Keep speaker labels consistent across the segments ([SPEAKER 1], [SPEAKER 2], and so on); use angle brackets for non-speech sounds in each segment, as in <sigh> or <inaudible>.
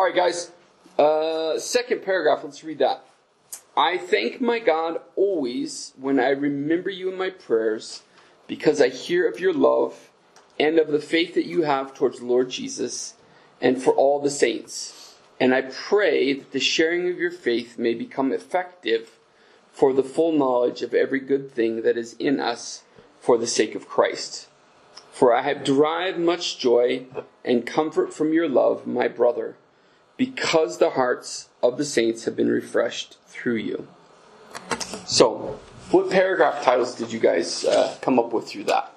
[SPEAKER 1] all right, guys. Uh, second paragraph. Let's read that. I thank my God always when I remember you in my prayers, because I hear of your love and of the faith that you have towards the Lord Jesus and for all the saints. And I pray that the sharing of your faith may become effective for the full knowledge of every good thing that is in us for the sake of Christ. For I have derived much joy and comfort from your love, my brother, because the hearts of the saints have been refreshed through you. So, what paragraph titles did you guys uh, come up with through that?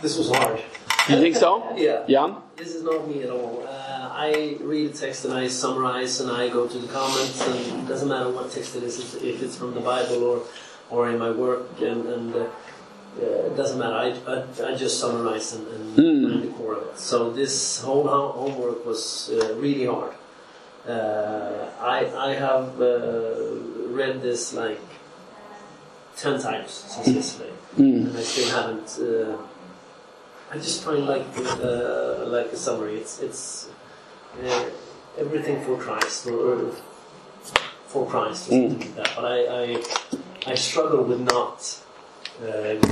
[SPEAKER 2] This was hard.
[SPEAKER 1] You think so? <laughs>
[SPEAKER 2] Yeah.
[SPEAKER 1] Yeah?
[SPEAKER 2] This is not me at all. Uh, I read the text and I summarize and I go to the comments and it doesn't matter what text it is, if it's from the Bible or, or in my work and, and uh, uh, it doesn't matter. I, I, I just summarized and, and,
[SPEAKER 1] Mm.
[SPEAKER 2] the core of it. So this whole ho- homework was uh, really hard. Uh, I, I have uh, read this like 10 times since yesterday
[SPEAKER 1] Mm.
[SPEAKER 2] and I still haven't. Uh, I just find like uh, like a summary. It's it's uh, everything for Christ or, or for Christ or something like that. But I, I I struggle with not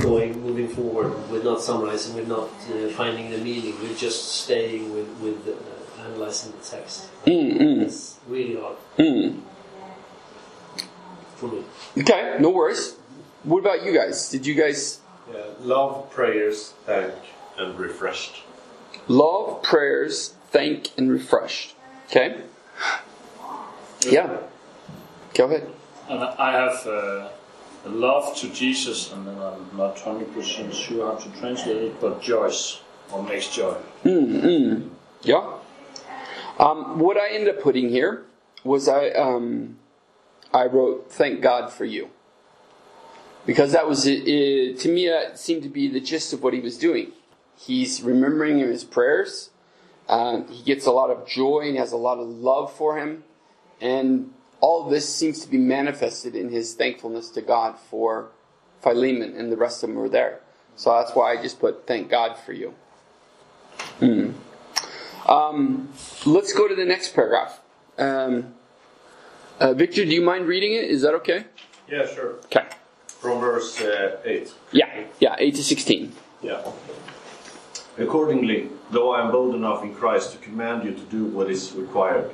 [SPEAKER 2] going moving forward, with not summarizing, with not uh, finding the meaning, with just staying with with uh, analyzing the text.
[SPEAKER 1] Mm, mm,
[SPEAKER 2] It's really hard
[SPEAKER 1] mm.
[SPEAKER 2] for me.
[SPEAKER 1] Okay, no worries. What about you guys? Did you guys
[SPEAKER 3] Yeah, love, prayers, thank, and refreshed.
[SPEAKER 1] love, prayers, thank, and refreshed? Okay? Yeah. Go ahead.
[SPEAKER 4] And I have uh, a love to Jesus, and then I'm not 100% sure how to translate it, but joys, or makes joy.
[SPEAKER 1] Mm. Yeah. Um, what I ended up putting here was I um, I wrote "Thank God for you" because that was it, it, to me that seemed to be the gist of what he was doing. He's remembering his prayers. Um, he gets a lot of joy and has a lot of love for him, and all this seems to be manifested in his thankfulness to God for Philemon and the rest of them were there. So that's why I just put "Thank God for you." Hmm. Um, let's go to the next paragraph. Um, uh, Victor, do you mind reading it? Is that okay?
[SPEAKER 3] Yeah, sure.
[SPEAKER 1] Okay.
[SPEAKER 3] From verse uh, 8.
[SPEAKER 1] Yeah, yeah, 8 to 16.
[SPEAKER 3] Yeah. Accordingly, though I am bold enough in Christ to command you to do what is required,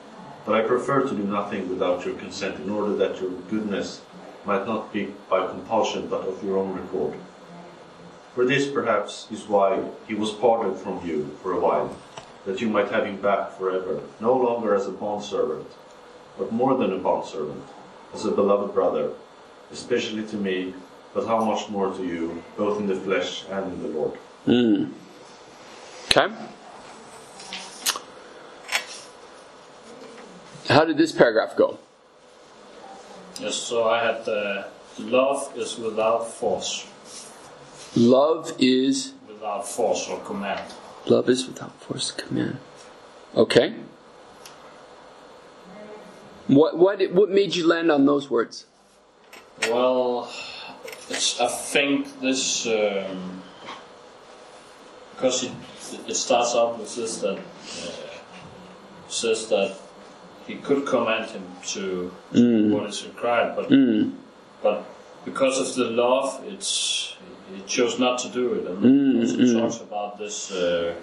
[SPEAKER 3] But I prefer to do nothing without your consent, in order that your goodness might not be by compulsion, but of your own accord. For this, perhaps, is why he was parted from you for a while, that you might have him back forever, no longer as a bondservant, but more than a bondservant, as a beloved brother, especially to me, but how much more to you, both in the flesh and in the Lord.
[SPEAKER 1] Mm. Okay. How did this paragraph go?
[SPEAKER 4] Yes, so I had uh, love is without force,
[SPEAKER 1] Love is
[SPEAKER 4] without force or command.
[SPEAKER 1] love is without force command. Okay. What what what made you land on those words?
[SPEAKER 4] Well, it's, I think this um, because it, it starts out with this that uh, says that he could command him to
[SPEAKER 1] Mm.
[SPEAKER 4] what is required, but
[SPEAKER 1] Mm.
[SPEAKER 4] but because of the love, it's he chose not to do it, and
[SPEAKER 1] Mm,
[SPEAKER 4] it also
[SPEAKER 1] mm.
[SPEAKER 4] talks about this uh,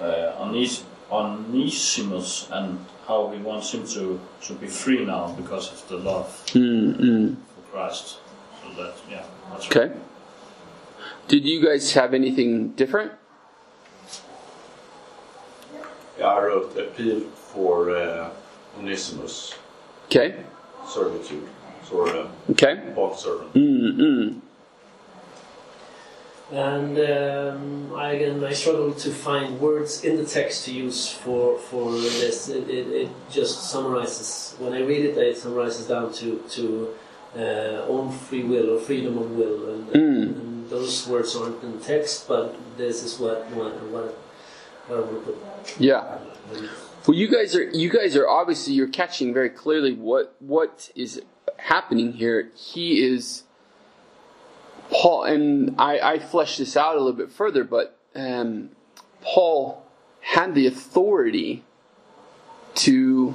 [SPEAKER 4] uh, Ones- Onesimus and how he wants him to to be free now because of the love
[SPEAKER 1] Mm, mm.
[SPEAKER 4] for Christ. So that, yeah, that's
[SPEAKER 1] Okay. Did you guys have anything different?
[SPEAKER 3] Yeah, I wrote appeal for uh, Onesimus,
[SPEAKER 1] Okay.
[SPEAKER 3] servitude, or uh,
[SPEAKER 1] Okay.
[SPEAKER 3] bond servant.
[SPEAKER 1] Mm, mm.
[SPEAKER 2] And um, I, again, I struggle to find words in the text to use for for this. It, it, it just summarizes. When I read it, it summarizes down to to uh, own free will or freedom of will, and,
[SPEAKER 1] Mm.
[SPEAKER 2] and those words aren't in the text. But this is what what what, what I would put.
[SPEAKER 1] Yeah. Well, you guys are you guys are obviously you're catching very clearly what what is happening here. He is Paul, and I I this out a little bit further, but um, Paul had the authority to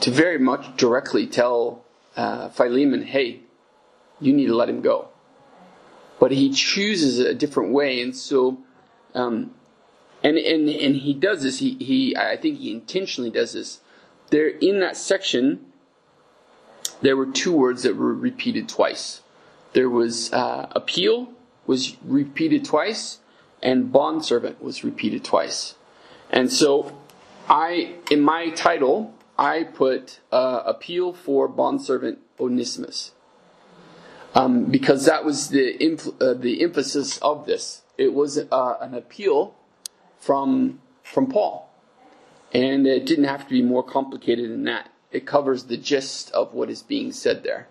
[SPEAKER 1] to very much directly tell uh, Philemon, "Hey, you need to let him go." But he chooses a different way, and so. Um, and and and he does this. He he. I think he intentionally does this. There in that section, there were two words that were repeated twice. There was uh, appeal was repeated twice, and bondservant was repeated twice. And so, I in my title I put uh, appeal for bondservant Onesimus. Um, because that was the impl- uh, the emphasis of this. It was uh, an appeal from from Paul, and it didn't have to be more complicated than that. It covers the gist of what is being said there,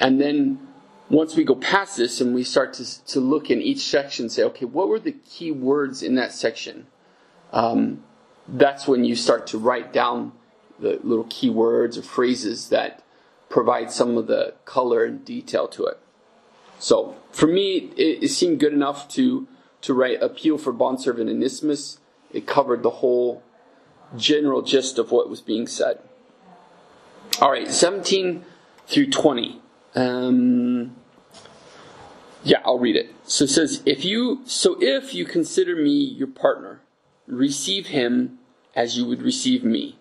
[SPEAKER 1] and then once we go past this and we start to to look in each section, say, okay, what were the key words in that section? Um, that's when you start to write down the little key words or phrases that provide some of the color and detail to it. So for me, it, it seemed good enough to to write appeal for bondservant Onesimus. It covered the whole general gist of what was being said. All right, 17 through 20. Um, yeah, I'll read it. So it says, if you so if you consider me your partner, receive him as you would receive me.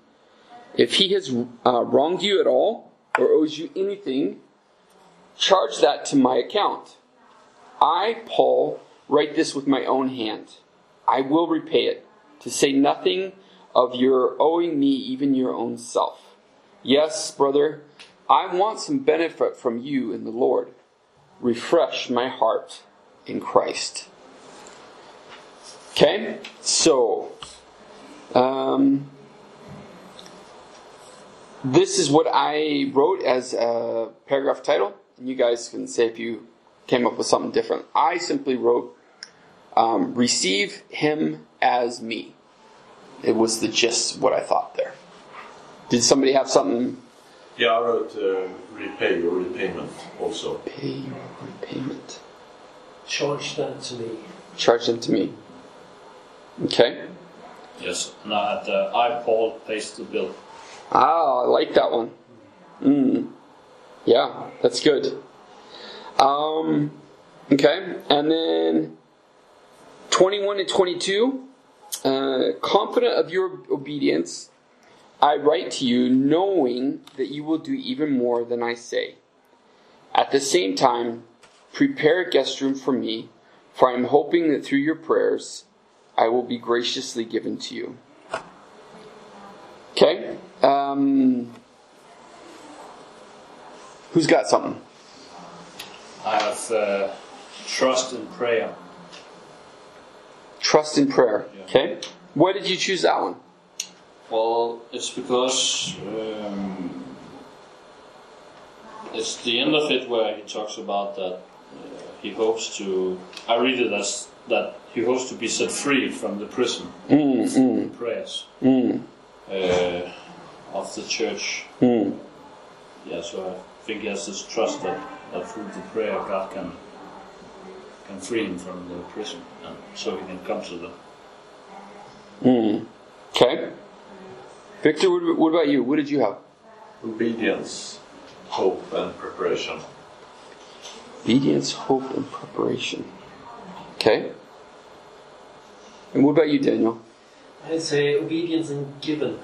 [SPEAKER 1] If he has uh, wronged you at all or owes you anything, charge that to my account. I, Paul, write this with my own hand. I will repay it, to say nothing of your owing me even your own self. Yes, brother, I want some benefit from you in the Lord. Refresh my heart in Christ. Okay, so um, this is what I wrote as a paragraph title. You guys can say if you came up with something different. I simply wrote, um, receive him as me. It was the gist what I thought there. Did somebody have something?
[SPEAKER 3] Yeah, I wrote uh, repay or repayment also.
[SPEAKER 1] Pay your repayment.
[SPEAKER 2] Charge that to me.
[SPEAKER 1] Charge them to me. Okay.
[SPEAKER 4] Yes, and I had uh, I Paul pays the bill.
[SPEAKER 1] Ah, I like that one. Mm. Yeah, that's good. Um, okay, and then 21 and 22. Uh, confident of your obedience, I write to you knowing that you will do even more than I say. At the same time, prepare a guest room for me, for I am hoping that through your prayers I will be graciously given to you. Okay? Um, who's got something?
[SPEAKER 4] I have uh, trust in prayer.
[SPEAKER 1] Trust in prayer.
[SPEAKER 4] Yeah.
[SPEAKER 1] Okay? Why did you choose that one?
[SPEAKER 4] Well, it's because um, it's the end of it where he talks about that uh, he hopes to. I read it as that he hopes to be set free from the prison
[SPEAKER 1] Mm, mm,
[SPEAKER 4] prayers
[SPEAKER 1] mm,
[SPEAKER 4] uh, of the church.
[SPEAKER 1] mm.
[SPEAKER 4] Yeah, so I think he has this trust that, that through the prayer God can can free him from the prison, and so he can come to them.
[SPEAKER 1] Mm. Okay. Victor, what, what about you? What did you have?
[SPEAKER 3] Obedience, hope, and preparation.
[SPEAKER 1] Obedience, hope, and preparation. Okay. And what about you, Daniel?
[SPEAKER 2] I'd say obedience and given.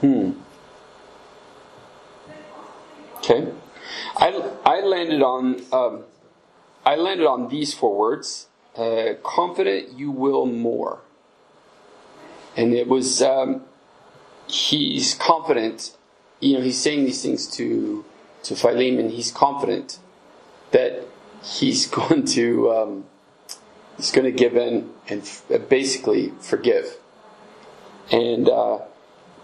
[SPEAKER 1] Hmm. Okay. I, I landed on um, I landed on these four words: uh, confident you will more. And it was um, he's confident. You know, he's saying these things to to Philemon. He's confident that he's <laughs> going to um, He's going to give in and f- basically forgive. And, uh,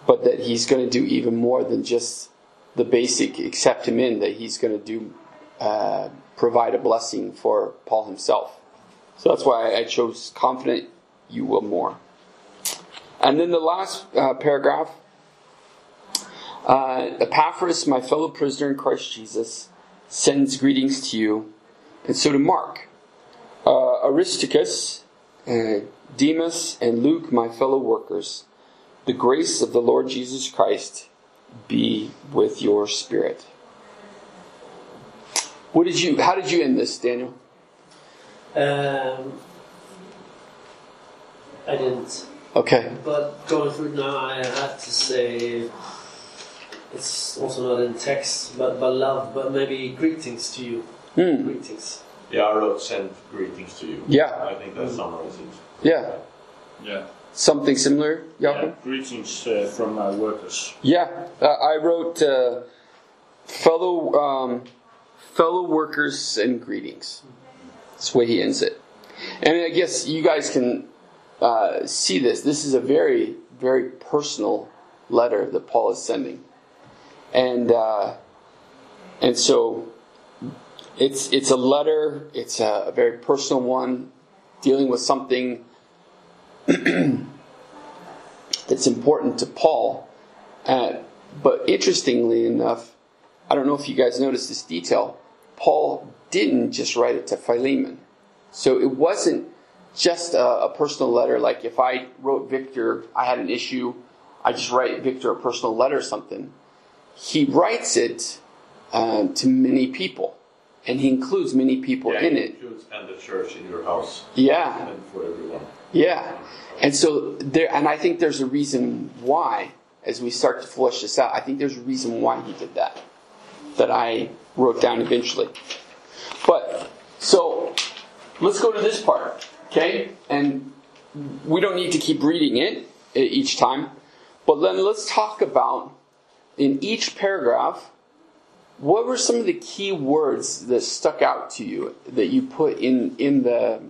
[SPEAKER 1] but that he's going to do even more than just the basic accept him in, that he's going to do, uh, provide a blessing for Paul himself. So that's why I chose confident you will more. And then the last uh, paragraph uh, Epaphras, my fellow prisoner in Christ Jesus, sends greetings to you, and so to Mark. Uh, Aristarchus, uh, Demas, and Luke, my fellow workers, the grace of the Lord Jesus Christ be with your spirit. What did you? How did you end this, Daniel?
[SPEAKER 2] Um, I didn't.
[SPEAKER 1] Okay.
[SPEAKER 2] But going through it now, I had to say it's also not in text, but, but love, but maybe greetings to you.
[SPEAKER 1] Hmm.
[SPEAKER 2] Greetings.
[SPEAKER 3] Yeah, I wrote send greetings to you.
[SPEAKER 1] Yeah.
[SPEAKER 3] I think that summarizes it.
[SPEAKER 1] Yeah.
[SPEAKER 4] Yeah.
[SPEAKER 1] Something similar,
[SPEAKER 4] yeah. Greetings uh, from my workers.
[SPEAKER 1] Yeah. Uh, I wrote uh, fellow um, fellow workers and greetings. That's the way he ends it. And I guess you guys can uh, see this. This is a very, very personal letter that Paul is sending, and uh, and so it's it's a letter. It's a, a very personal one, dealing with something <clears throat> that's important to Paul. Uh, but interestingly enough, I don't know if you guys noticed this detail. Paul didn't just write it to Philemon. So it wasn't just a, a personal letter. Like if I wrote Victor, I had an issue, I just write Victor a personal letter or something. He writes it uh, to many people, and he includes many people
[SPEAKER 3] Yeah,
[SPEAKER 1] in
[SPEAKER 3] it and the church in your house
[SPEAKER 1] Yeah.
[SPEAKER 3] and for everyone.
[SPEAKER 1] Yeah. And so there, and I think there's a reason why, as we start to flush this out, I think there's a reason why he did that, that I wrote down eventually. But, so, let's go to this part, okay? And we don't need to keep reading it e- each time, but then let's talk about, in each paragraph, what were some of the key words that stuck out to you that you put in, in the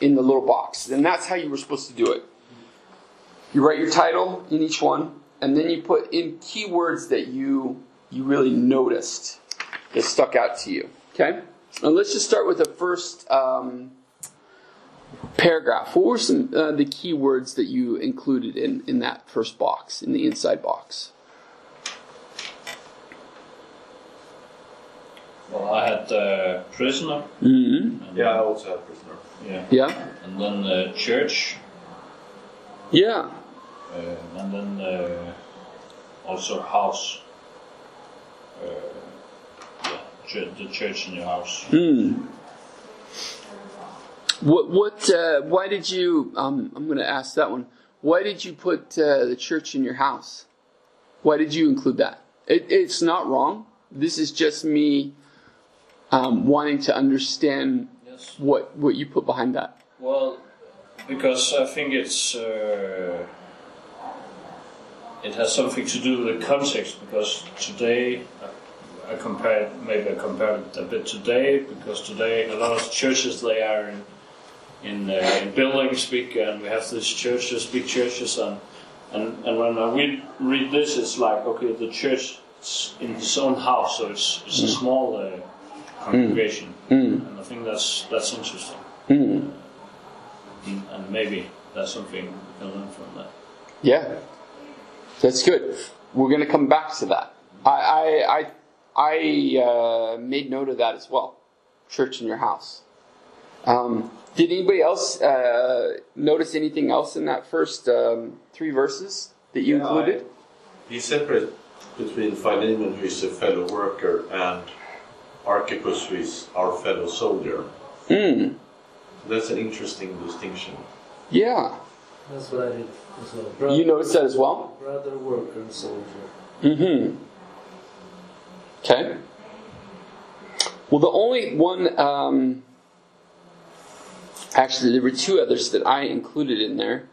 [SPEAKER 1] in the little box. And that's how you were supposed to do it. You write your title in each one, and then you put in keywords that you you really noticed that stuck out to you. Okay? And let's just start with the first um, paragraph. What were some uh, the keywords that you included in, in that first box, in the inside box?
[SPEAKER 4] Well, I had uh, prisoner.
[SPEAKER 1] Mm-hmm.
[SPEAKER 4] And,
[SPEAKER 3] Yeah, I also had prisoner.
[SPEAKER 4] Yeah.
[SPEAKER 1] Yeah?
[SPEAKER 4] And then uh, church.
[SPEAKER 1] Yeah.
[SPEAKER 4] Uh, and then uh, also house. The church in your house.
[SPEAKER 1] Hmm. What? What? Uh, why did you? Um, I'm going to ask that one. Why did you put uh, the church in your house? Why did you include that? It, it's not wrong. This is just me um, wanting to understand
[SPEAKER 4] Yes.
[SPEAKER 1] what what you put behind that.
[SPEAKER 4] Well, because I think it's uh, it has something to do with the context. Because today, I, I compare maybe I compare it a bit today because today a lot of churches they are in in, uh, in buildings big and we have these churches, big churches, and and, and when I read, read this, it's like okay, the church is in its own house, so it's it's a small uh, congregation, and I think that's that's interesting.
[SPEAKER 1] Hmm.
[SPEAKER 4] And, and maybe that's something we can learn from that.
[SPEAKER 1] Yeah, that's good. We're going to come back to that. I I I, I uh, made note of that as well. Church in your house. Um, did anybody else uh, notice anything else in that first um, three verses that you
[SPEAKER 3] Yeah,
[SPEAKER 1] included?
[SPEAKER 3] He separates between Philemon, who is a fellow worker, and Archippus, who is our fellow soldier.
[SPEAKER 1] Mm,
[SPEAKER 3] That's an interesting distinction.
[SPEAKER 1] yeah,
[SPEAKER 2] That's what I did as well. Brother,
[SPEAKER 1] you noticed that as well.
[SPEAKER 2] Brother, worker, and soldier.
[SPEAKER 1] Mm-hmm. Okay. Well, the only one, um, actually, there were two others that I included in there.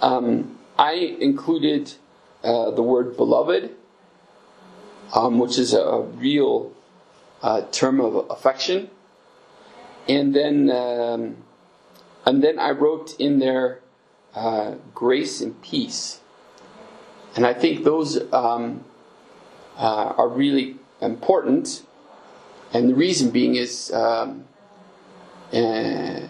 [SPEAKER 1] Um, I included uh, the word beloved, um, which is a, real uh, term of affection. And then um, and then I wrote in there uh, grace and peace. And I think those um, uh, are really important. And the reason being is um, uh,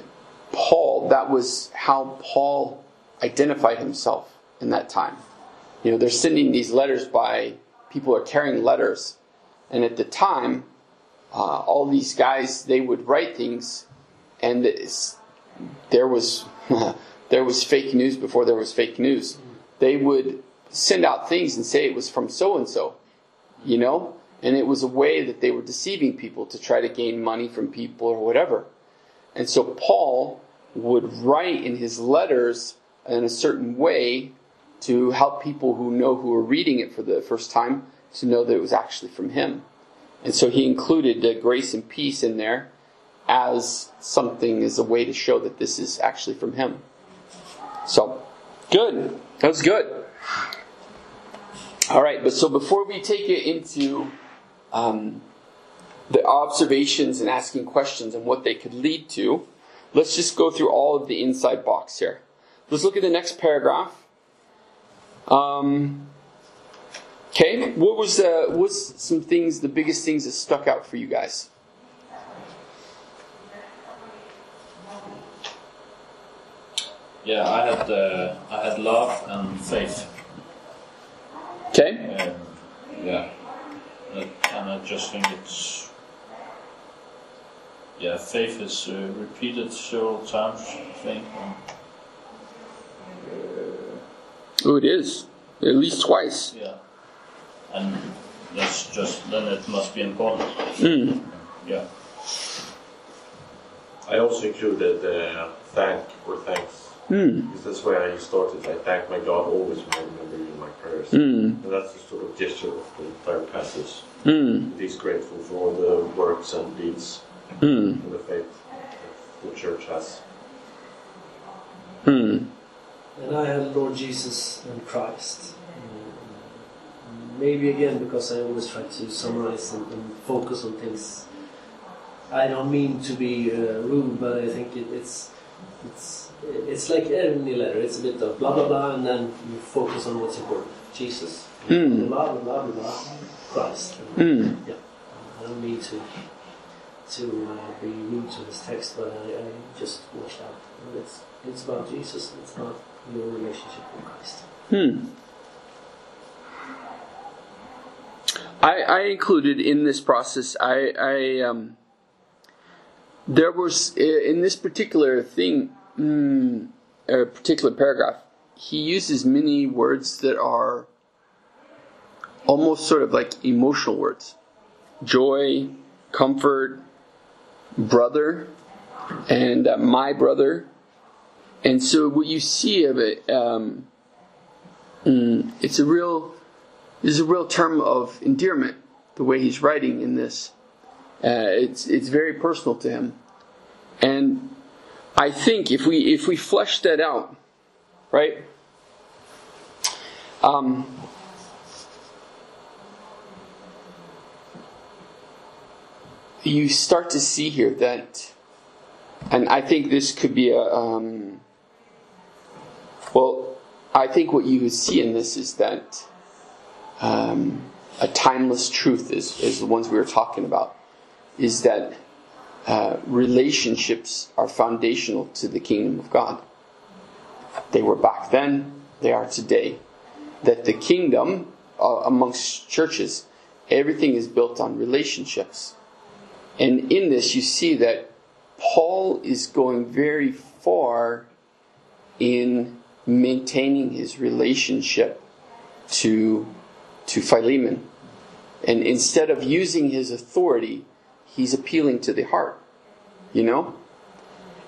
[SPEAKER 1] Paul, that was how Paul identified himself in that time. You know, they're sending these letters by people are carrying letters. And at the time, uh, all these guys, they would write things, and there was <laughs> there was fake news before there was fake news. They would send out things and say it was from so and so, you know, and it was a way that they were deceiving people to try to gain money from people or whatever. And so Paul would write in his letters in a certain way to help people who know who are reading it for the first time to know that it was actually from him. And so he included uh, grace and peace in there as something as a way to show that this is actually from him. So, good. That was good. All right, but so before we take it into um, the observations and asking questions and what they could lead to, let's just go through all of the inside box here. Let's look at the next paragraph. Um, okay, what was uh, what's some things, the biggest things that stuck out for you guys?
[SPEAKER 4] Yeah, I had uh, I had love and faith.
[SPEAKER 1] Okay.
[SPEAKER 4] Um, yeah, and I just think it's yeah, faith is uh, repeated several times. I think. And,
[SPEAKER 1] Oh, it is. At least twice.
[SPEAKER 4] yeah, and that's just then it must be important.
[SPEAKER 1] Mm.
[SPEAKER 4] Yeah.
[SPEAKER 3] I also included uh, thank or thanks.
[SPEAKER 1] Mm.
[SPEAKER 3] Because that's where I started. I thank my God always when I remember you in my prayers.
[SPEAKER 1] Mm.
[SPEAKER 3] And that's the sort of gesture of the entire passage.
[SPEAKER 1] Mm.
[SPEAKER 3] He's grateful for all the works and deeds
[SPEAKER 1] Mm.
[SPEAKER 3] and the faith that the church has.
[SPEAKER 1] Mm.
[SPEAKER 2] And I have Lord Jesus and Christ. Maybe again because I always try to summarize and, and focus on things. I don't mean to be uh, rude, but I think it, it's it's it's like any letter. It's a bit of blah blah blah, and then you focus on what's important. Jesus,
[SPEAKER 1] Mm.
[SPEAKER 2] blah blah blah blah, blah Christ.
[SPEAKER 1] Mm.
[SPEAKER 2] Yeah, I don't mean to to uh, be rude to this text, but I, I just washed out. It's it's about Jesus. It's about your relationship with Christ.
[SPEAKER 1] Hmm. I, I included in this process. I, I um, there was in this particular thing, mm, a particular paragraph. He uses many words that are almost sort of like emotional words: joy, comfort, brother, and uh, my brother. And so what you see of it, um, mm, it's a real, it's a real term of endearment. The way he's writing in this, uh, it's it's very personal to him, and I think if we if we flesh that out, right? Um, you start to see here that, and I think this could be a. Um, well, I think what you would see in this is that um, a timeless truth is, is the ones we were talking about, is that uh, relationships are foundational to the kingdom of God. They were back then, they are today. That the kingdom uh, amongst churches, everything is built on relationships. And in this, you see that Paul is going very far in maintaining his relationship to to Philemon. And instead of using his authority, he's appealing to the heart. You know?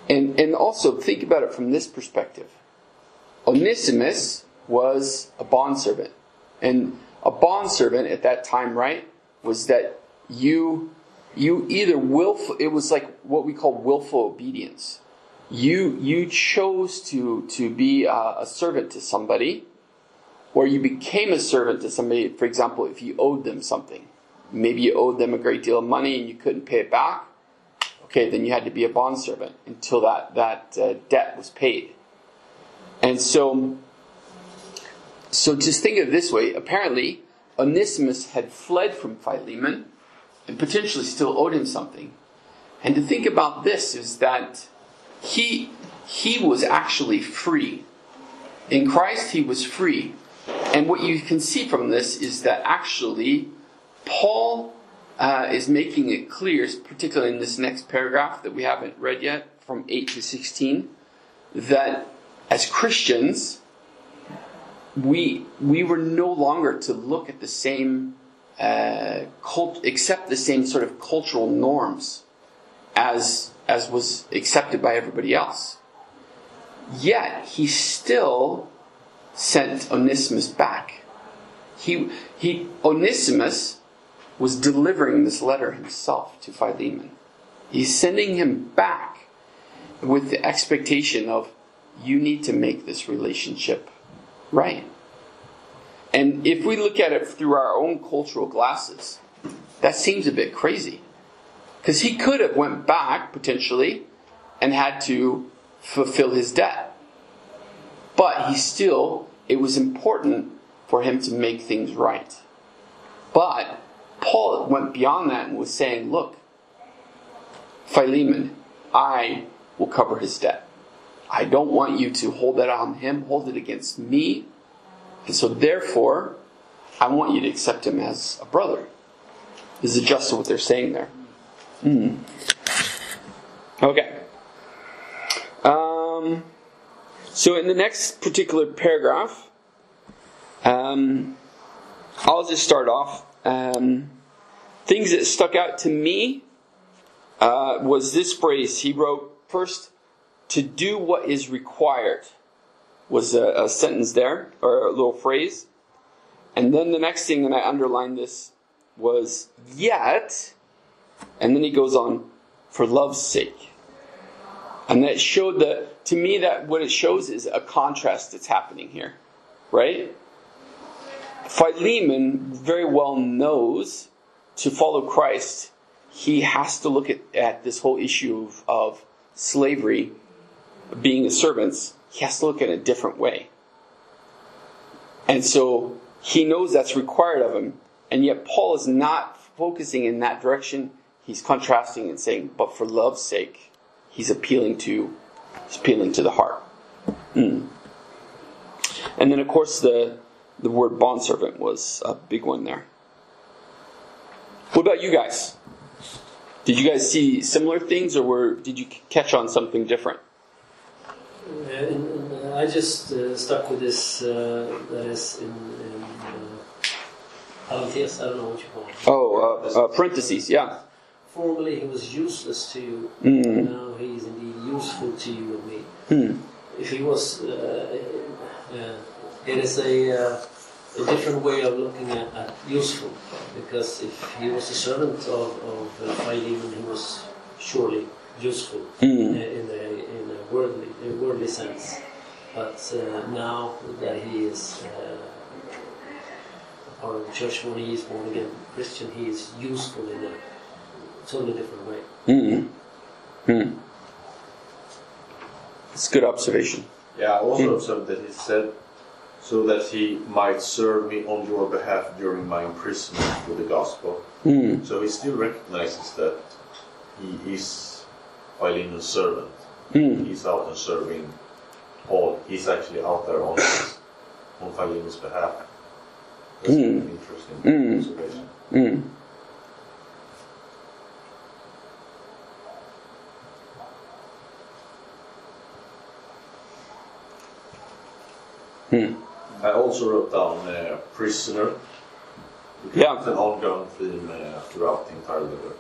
[SPEAKER 1] And and also think about it from this perspective. Onesimus was a bondservant. And a bondservant at that time, right, was that you you either willful it was like what we call willful obedience you you chose to to be a, a, servant to somebody or you became a servant to somebody for example if you owed them something maybe you owed them a great deal of money and you couldn't pay it back okay, then you had to be a bondservant until that, that uh, debt was paid. And so, so just think of it this way. Apparently, Onesimus had fled from Philemon and potentially still owed him something. And to think about this is that he, he was actually free. In Christ, he was free. And what you can see from this is that actually, Paul uh, is making it clear, particularly in this next paragraph that we haven't read yet, from 8 to 16, that as Christians, we, we were no longer to look at the same, uh, cult, accept the same sort of cultural norms as, as was accepted by everybody else. Yet, he still sent Onesimus back. He, he, Onesimus was delivering this letter himself to Philemon. He's sending him back with the expectation of you need to make this relationship right. And if we look at it through our own cultural glasses, that seems a bit crazy. Because he could have went back potentially and had to fulfill his debt. But he still, it was important for him to make things right. But Paul went beyond that and was saying, look, Philemon, I will cover his debt. I don't want you to hold that on him, hold it against me. And so therefore, I want you to accept him as a brother. This is just what they're saying there. Mm. Okay. Um, so in the next particular paragraph, um, I'll just start off. Um, things that stuck out to me uh, was this phrase. He wrote first, to do what is required was a, a, sentence there, or a little phrase. And then the next thing, and I underlined this, was yet, and then he goes on, for love's sake. And that showed that, to me, that what it shows is a contrast that's happening here. Right? Philemon very well knows to follow Christ, he has to look at, at this whole issue of, of slavery, being a he has to look in a different way. And so he knows that's required of him, and yet Paul is not focusing in that direction. He's contrasting and saying, but for love's sake, he's appealing to he's appealing to the heart. Mm. And then of course the the word bondservant was a big one there. What about you guys? Did you guys see similar things, or were did you catch on something different?
[SPEAKER 2] Uh, I just uh, stuck with this uh, that is in, in uh, I don't know what you call it.
[SPEAKER 1] Oh, uh, uh, parentheses, yeah.
[SPEAKER 2] Formerly he was useless to you,
[SPEAKER 1] Mm.
[SPEAKER 2] now he is indeed useful to you and me.
[SPEAKER 1] Hmm.
[SPEAKER 2] If he was, uh, uh, it is a, uh, a different way of looking at, at useful, because if he was a servant of, of uh, Philemon, he was surely useful
[SPEAKER 1] Mm.
[SPEAKER 2] in a, in a worldly, a worldly sense. But uh, now that he is uh, part of the church, when he is born again Christian, he is useful in a totally different way.
[SPEAKER 1] Hmm. Hmm. It's a good observation.
[SPEAKER 3] Yeah, I also observed that he said, so that he might serve me on your behalf during my imprisonment with the gospel.
[SPEAKER 1] Hmm.
[SPEAKER 3] So he still recognizes that he is Philemon's servant.
[SPEAKER 1] Hmm.
[SPEAKER 3] He's out and serving Paul. He's actually out there on his, <coughs> on Philemon's behalf. That's
[SPEAKER 1] Mm.
[SPEAKER 3] an interesting
[SPEAKER 1] Mm.
[SPEAKER 3] observation.
[SPEAKER 1] Hmm. Hmm.
[SPEAKER 3] I also wrote down uh, prisoner.
[SPEAKER 1] Yeah.
[SPEAKER 3] It's an ongoing theme uh, throughout the entire letter.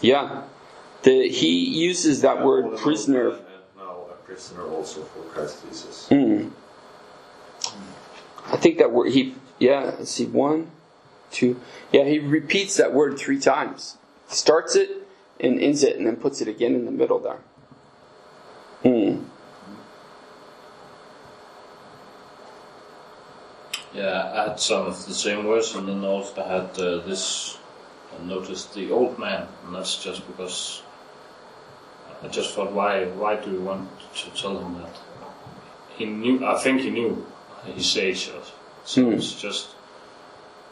[SPEAKER 1] Yeah. The, he uses that word prisoner.
[SPEAKER 3] Now a prisoner also for Christ Jesus.
[SPEAKER 1] Hmm. I think that word he yeah, let's see, one, two. Yeah, he repeats that word three times. Starts it and ends it and then puts it again in the middle there. Hmm.
[SPEAKER 4] Yeah, I had some of the same words, and then also I had uh, this. I noticed the old man, and that's just because I just thought, why why do you want to tell him that? He knew. I think he knew his age. So
[SPEAKER 1] Hmm.
[SPEAKER 4] it's just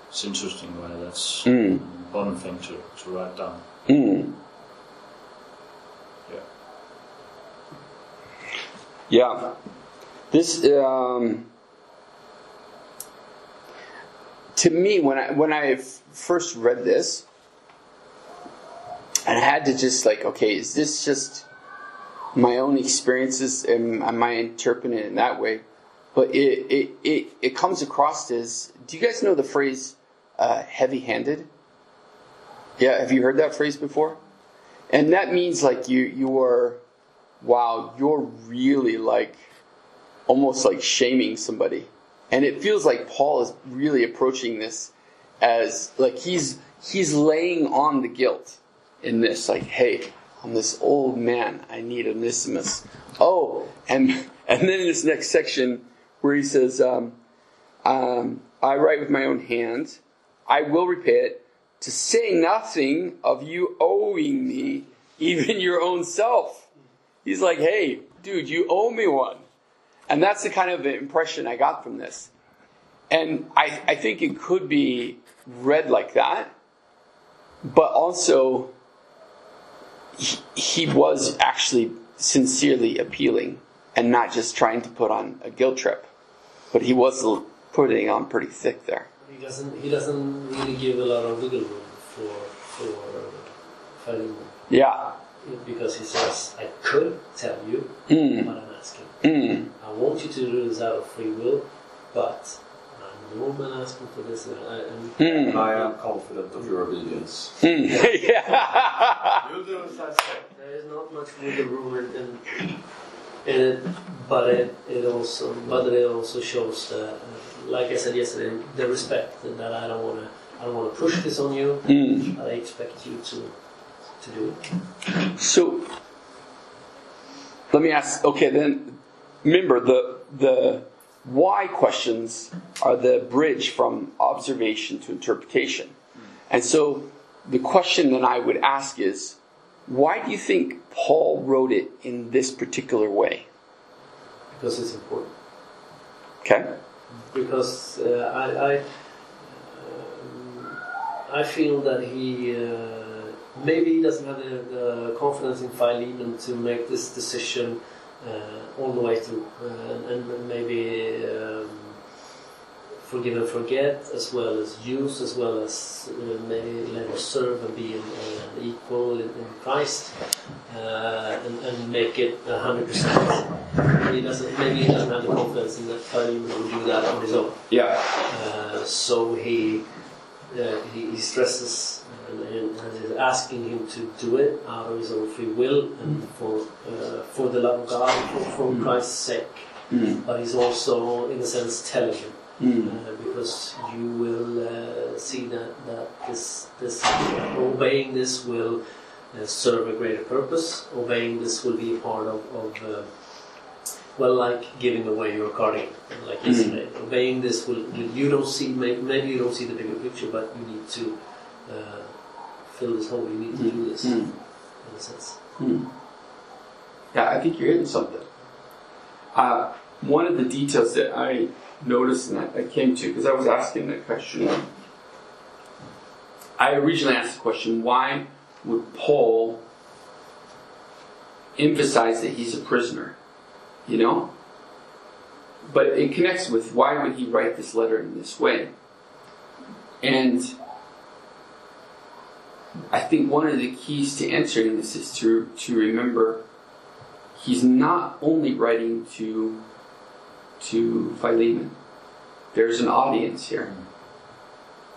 [SPEAKER 4] it's interesting why that's
[SPEAKER 1] Mm.
[SPEAKER 4] an important thing to, to write down.
[SPEAKER 1] Mm.
[SPEAKER 4] Yeah.
[SPEAKER 1] Yeah. This um, to me when I when I f- first read this, and I had to just like, okay, is this just my own experiences? Am, am I interpreting it in that way? But it it, it, it comes across as. Do you guys know the phrase uh, "heavy-handed"? Yeah, have you heard that phrase before? And that means like you you are, wow, you're really like, almost like shaming somebody, and it feels like Paul is really approaching this as like he's he's laying on the guilt in this, like, hey, I'm this old man, I need Onesimus. Oh, and <laughs> and then in this next section where he says, um, um, I write with my own hand, I will repay it. To say nothing of you owing me even your own self. He's like, hey, dude, you owe me one. And that's the kind of impression I got from this. And I, I think it could be read like that, but also he, he was actually sincerely appealing and not just trying to put on a guilt trip. But he was putting on pretty thick there.
[SPEAKER 2] He doesn't. He doesn't really give a lot of wiggle room for for Philemon
[SPEAKER 1] Yeah.
[SPEAKER 2] because he says, "I could tell you,
[SPEAKER 1] Mm.
[SPEAKER 2] but I'm asking.
[SPEAKER 1] Mm.
[SPEAKER 2] I want you to do this out of free will, but I'm no man asking for this." And, I, and
[SPEAKER 1] Mm.
[SPEAKER 3] I am confident of your obedience.
[SPEAKER 1] Mm. <laughs> yeah.
[SPEAKER 3] You'll do as I say.
[SPEAKER 2] there is not much wiggle room in, in, in it, but it, it also but it also shows that, uh, like I said yesterday, the respect that I don't want to. I don't want to push this on you.
[SPEAKER 1] Mm.
[SPEAKER 2] but I expect you to to do it.
[SPEAKER 1] So let me ask. Okay, then remember the the why questions are the bridge from observation to interpretation, and so the question that I would ask is, why do you think Paul wrote it in this particular way?
[SPEAKER 2] because it's important.
[SPEAKER 1] Okay.
[SPEAKER 2] Because uh, I I, um, I feel that he uh, maybe he doesn't have the, the confidence in Philemon to make this decision uh, all the way through, uh, and maybe. Um, Forgive and forget, as well as use, as well as uh, maybe let us serve and be an, uh, equal in, in Christ, uh, and, and make it a hundred percent. He doesn't. Maybe he doesn't have the confidence in that Philemon will do that on his own.
[SPEAKER 1] Yeah.
[SPEAKER 2] Uh, so he, uh, he he stresses and, and, and is asking him to do it out of his own free will and for uh, for the love of God, for, for Christ's sake.
[SPEAKER 1] Mm.
[SPEAKER 2] But he's also, in a sense, telling him
[SPEAKER 1] Mm.
[SPEAKER 2] uh, because you will uh, see that, that this this obeying this will uh, serve a greater purpose. Obeying this will be a part of, of uh, well, like giving away your car, like
[SPEAKER 1] Mhm.
[SPEAKER 2] yesterday. Obeying this will you, don't see maybe, you don't see the bigger picture, but you need to uh, fill this hole. You need to do this
[SPEAKER 1] Mm.
[SPEAKER 2] in a sense.
[SPEAKER 1] Yeah, I think you're hitting something. Uh, one of the details that I noticed and I came to, because I was asking that question, I originally asked the question why would Paul emphasize that he's a prisoner? You know? But it connects with why would he write this letter in this way? And I think one of the keys to answering this is to, to remember he's not only writing to, to Philemon. There's an audience here.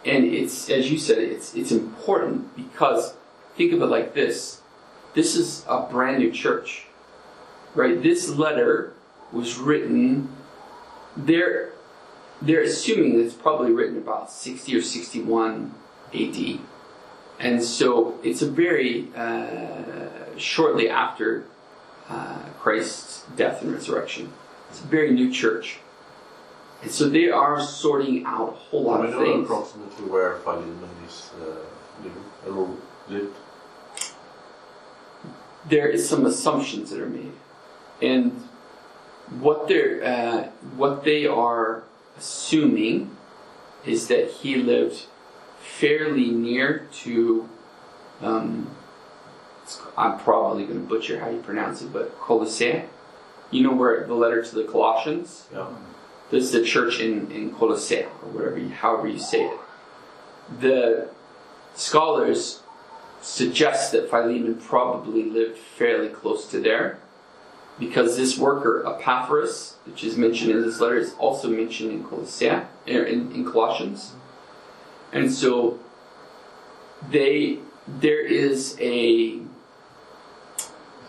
[SPEAKER 1] And it's, as you said, it's, it's important because think of it like this. This is a brand new church, right? This letter was written, they're, they're assuming that it's probably written about 60 or 61 AD. And so it's a very uh, shortly after uh, Christ's death and resurrection. It's a very new church. And so they are sorting out a whole lot
[SPEAKER 3] we
[SPEAKER 1] of
[SPEAKER 3] know
[SPEAKER 1] things.
[SPEAKER 3] approximately where Philemon uh, lived?
[SPEAKER 1] there is some assumptions that are made, and what they're uh, what they are assuming is that he lived fairly near to. Um, I'm probably going to butcher how you pronounce it, but Colossae. You know where the letter to the Colossians.
[SPEAKER 3] Yeah.
[SPEAKER 1] This is the church in in Colossae, or whatever, you, however you say it. The scholars suggest that Philemon probably lived fairly close to there, because this worker Epaphras, which is mentioned in this letter, is also mentioned in in, in Colossians, and so they there is a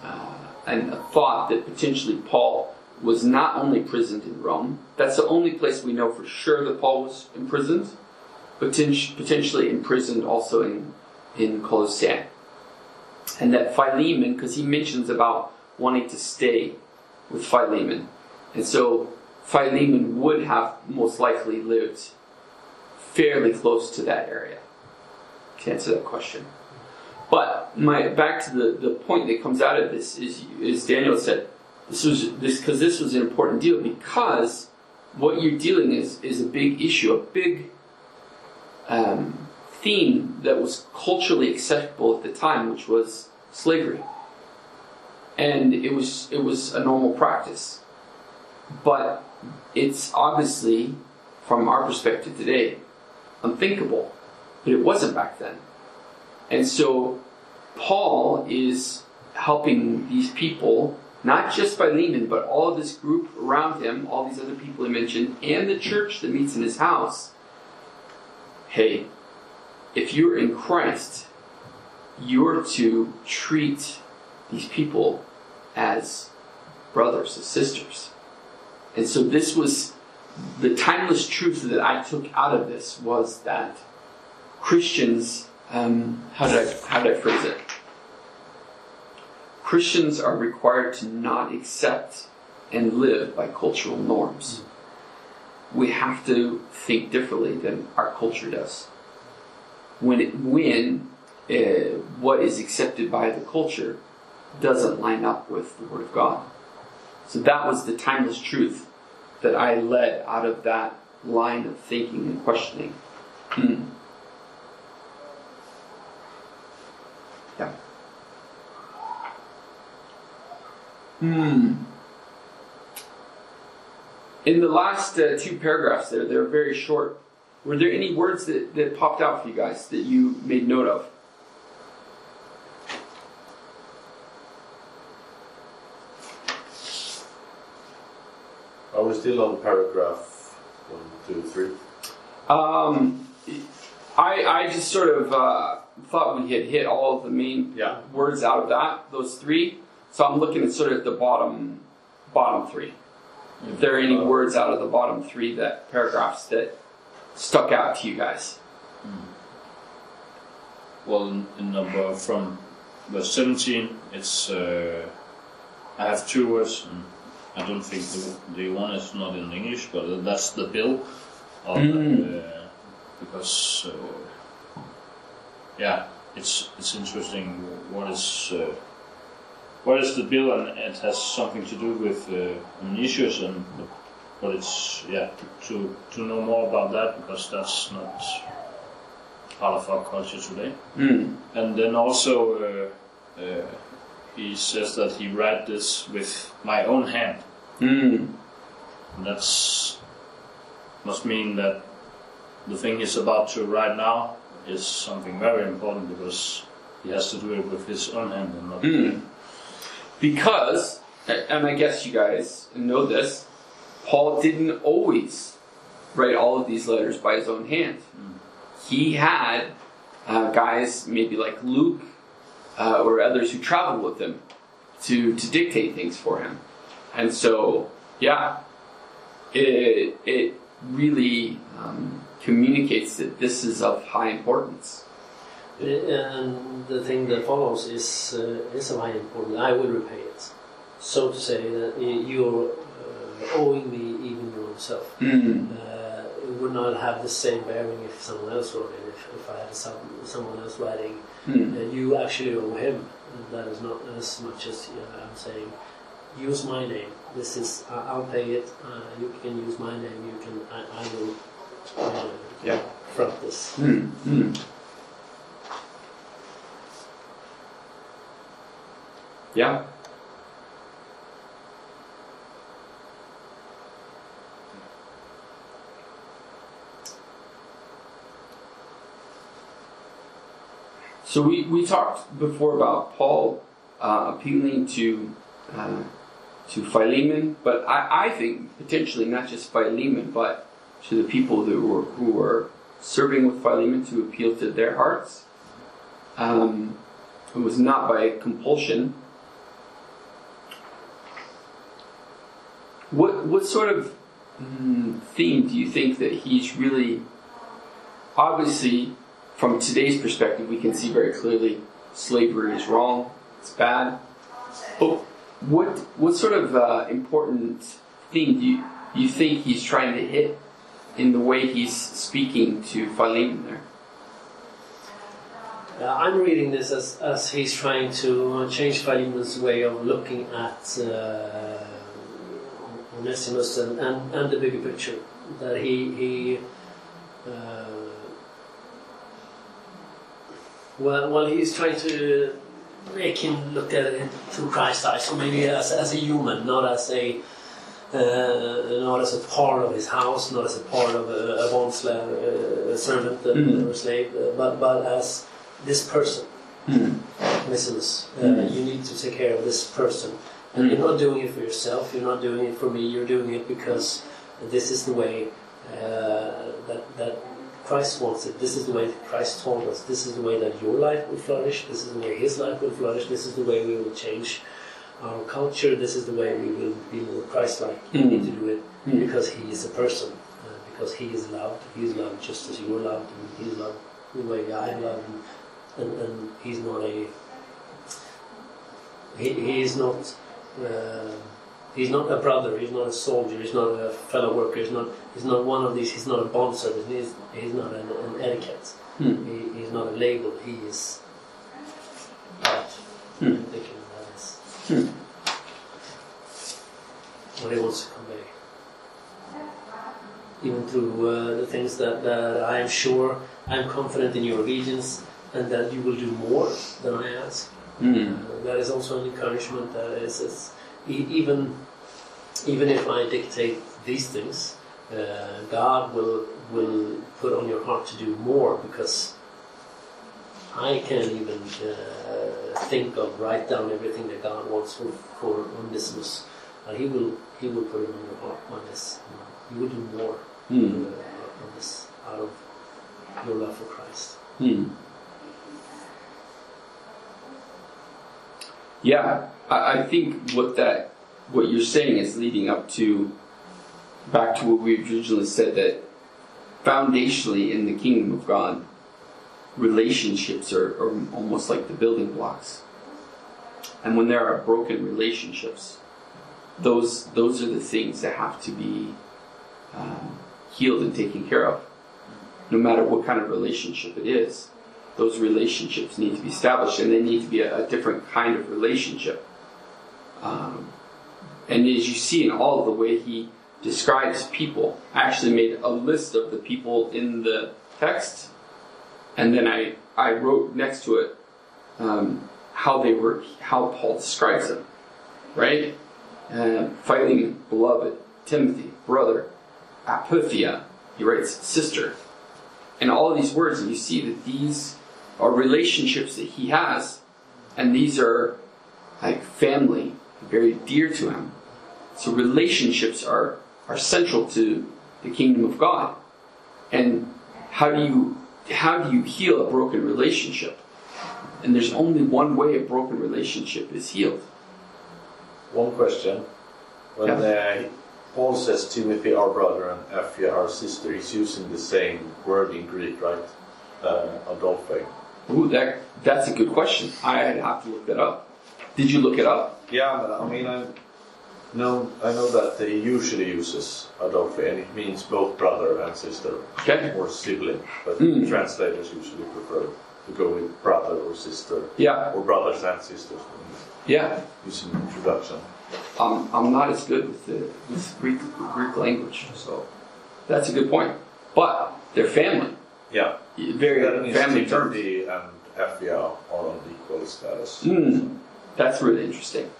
[SPEAKER 1] uh, and a thought that potentially Paul was not only imprisoned in Rome. That's the only place we know for sure that Paul was imprisoned, but potentially imprisoned also in in Colossae. And that Philemon, because he mentions about wanting to stay with Philemon, and so Philemon would have most likely lived fairly close to that area. To answer that question. But my back to the, the point that comes out of this is is Daniel said this was this because this was an important deal because what you're dealing is is a big issue, a big um, theme that was culturally acceptable at the time, which was slavery, and it was it was a normal practice, but it's obviously from our perspective today unthinkable, but it wasn't back then. And so Paul is helping these people, not just by Philemon, but all this group around him, all these other people he mentioned, and the church that meets in his house. Hey, if you're in Christ, you're to treat these people as brothers and sisters. And so this was the timeless truth that I took out of this was that Christians um, how did I how did I phrase it? Christians are required to not accept and live by cultural norms. We have to think differently than our culture does. When it, when uh, what is accepted by the culture doesn't line up with the Word of God. So that was the timeless truth that I led out of that line of thinking and questioning. Hmm. Yeah. Hmm. In the last uh, two paragraphs there, they're very short. Were there any words that, that popped out for you guys that you made note of?
[SPEAKER 3] Are we still on paragraph one, two, three?
[SPEAKER 1] Um, I, I just sort of uh, thought we had hit all of the main
[SPEAKER 3] Yeah.
[SPEAKER 1] words out of that, those three. So I'm looking at sort of the bottom, bottom three. If there are any words out of the bottom three that paragraphs that stuck out to you guys.
[SPEAKER 4] Well, in, in number from verse 17, it's uh, I have two words. And I don't think the, the one is not in English, but that's the bill. Of,
[SPEAKER 1] Mm.
[SPEAKER 4] uh, because uh, yeah, it's it's interesting. What is uh, what is the bill, and it has something to do with uh, issues, and but it's yeah to to know more about that because that's not part of our culture today.
[SPEAKER 1] Mm.
[SPEAKER 4] And then also, uh, uh, he says that he read this with my own hand.
[SPEAKER 1] Mm.
[SPEAKER 4] That's must mean that the thing he's about to write now is something very important because he has to do it with his own hand and not.
[SPEAKER 1] Mm. Because, and I guess you guys know this, Paul didn't always write all of these letters by his own hand. He had uh, guys, maybe like Luke uh, or others who traveled with him to, to dictate things for him. And so, yeah, it, it really um, communicates that this is of high importance.
[SPEAKER 2] And the thing that follows is uh, is of high importance. I will repay it. So to say that you're uh, owing me even your own self.
[SPEAKER 1] Mm.
[SPEAKER 2] Uh, it would not have the same bearing if someone else wrote it. If, if I had some, someone else writing,
[SPEAKER 1] Mm.
[SPEAKER 2] you actually owe him. And that is not as much as I'm saying, use my name. This is I I'll pay it. Uh, you can use my name. You can I, I will uh,
[SPEAKER 1] Yeah.
[SPEAKER 2] front this.
[SPEAKER 1] Hmm. Hmm. Yeah. So we, we talked before about Paul uh, appealing to uh, to Philemon, but I, I think potentially not just Philemon, but to the people who were who were serving with Philemon to appeal to their hearts. Um, it was not by compulsion. What what sort of mm, theme do you think that he's really? Obviously, from today's perspective, we can see very clearly slavery is wrong, it's bad. But what what sort of uh, important thing do you, you think he's trying to hit in the way he's speaking to Philemon there?
[SPEAKER 2] Uh, I'm reading this as, as he's trying to uh, change Philemon's way of looking at uh, Onesimus and, and, and the bigger picture. That he, he uh, well, well, he's trying to make him look at it through Christ's eyes, so maybe as, as a human, not as a uh, not as a part of his house, not as a part of a, a bond slave, uh, a servant
[SPEAKER 1] Mhm.
[SPEAKER 2] or slave, uh, but but as this person.
[SPEAKER 1] Hmm.
[SPEAKER 2] Onesimus, uh,
[SPEAKER 1] Mhm.
[SPEAKER 2] you need to take care of this person. And you're not doing it for yourself, you're not doing it for me, you're doing it because this is the way uh, that, that Christ wants it. This is the way Christ told us. This is the way that your life will flourish. This is the way his life will flourish. This is the way we will change our culture. This is the way we will be more Christ-like. We
[SPEAKER 1] Mhm.
[SPEAKER 2] need to do it
[SPEAKER 1] Mhm.
[SPEAKER 2] because he is a person. Uh, because he is loved. He is loved just as you are loved. And he is loved the way I am loved. And, and, and he's not a he, he is not uh, he's not a brother he's not a soldier he's not a fellow worker he's not he's not one of these he's not a bond servant he's, he's not an, an etiquette
[SPEAKER 1] Hmm.
[SPEAKER 2] he, he's not a label he is that
[SPEAKER 1] Hmm.
[SPEAKER 2] That is
[SPEAKER 1] Hmm.
[SPEAKER 2] what he wants to convey even through uh, the things that, that I am sure I'm confident in your obedience and that you will do more than I ask
[SPEAKER 1] Hmm.
[SPEAKER 2] uh, that is also an encouragement. That is, is e- even even if I dictate these things, uh, God will will put on your heart to do more because I can't even uh, think of write down everything that God wants for for Onesimus. Uh, he will He will put it on your heart on this. You will do more
[SPEAKER 1] Hmm.
[SPEAKER 2] uh, on this out of your love for Christ.
[SPEAKER 1] Hmm. Yeah, I, I think what that what you're saying is leading up to back to what we originally said that foundationally in the kingdom of God, relationships are, are almost like the building blocks. And when there are broken relationships, those those are the things that have to be um, healed and taken care of. No matter what kind of relationship it is, those relationships need to be established, and they need to be a, a different kind of relationship. Um, and as you see in all of the way he describes people, I actually made a list of the people in the text, and then I, I wrote next to it um, how they were, how Paul describes them, right? Uh, beloved, Timothy, brother, Apphia, he writes sister, and all of these words, and you see that these are relationships that he has, and these are like family, very dear to him. So relationships are are central to the kingdom of God. And how do you how do you heal a broken relationship? And there's only one way a broken relationship is healed.
[SPEAKER 3] One question. When uh, Paul says Timothy our brother and Apphia our sister, he's using the same word in Greek, right? Uh, Adolphe.
[SPEAKER 1] Ooh, that that's a good question. I'd have to look that up. Did you look it up?
[SPEAKER 3] Yeah, but I mean, I know I know that they usually uses Adolphe, and it means both brother and sister
[SPEAKER 1] Okay.
[SPEAKER 3] or sibling, but
[SPEAKER 1] Mm.
[SPEAKER 3] translators usually prefer to go with brother or sister,
[SPEAKER 1] Yeah,
[SPEAKER 3] or brothers and sisters,
[SPEAKER 1] yeah.
[SPEAKER 3] using introduction.
[SPEAKER 1] I'm, I'm not as good with the with Greek Greek language, so that's a good point. But they're family,
[SPEAKER 3] Yeah.
[SPEAKER 1] very
[SPEAKER 3] That means
[SPEAKER 1] family terms.
[SPEAKER 3] Timothy and Apphia are on equal status.
[SPEAKER 1] Mm, that's really interesting.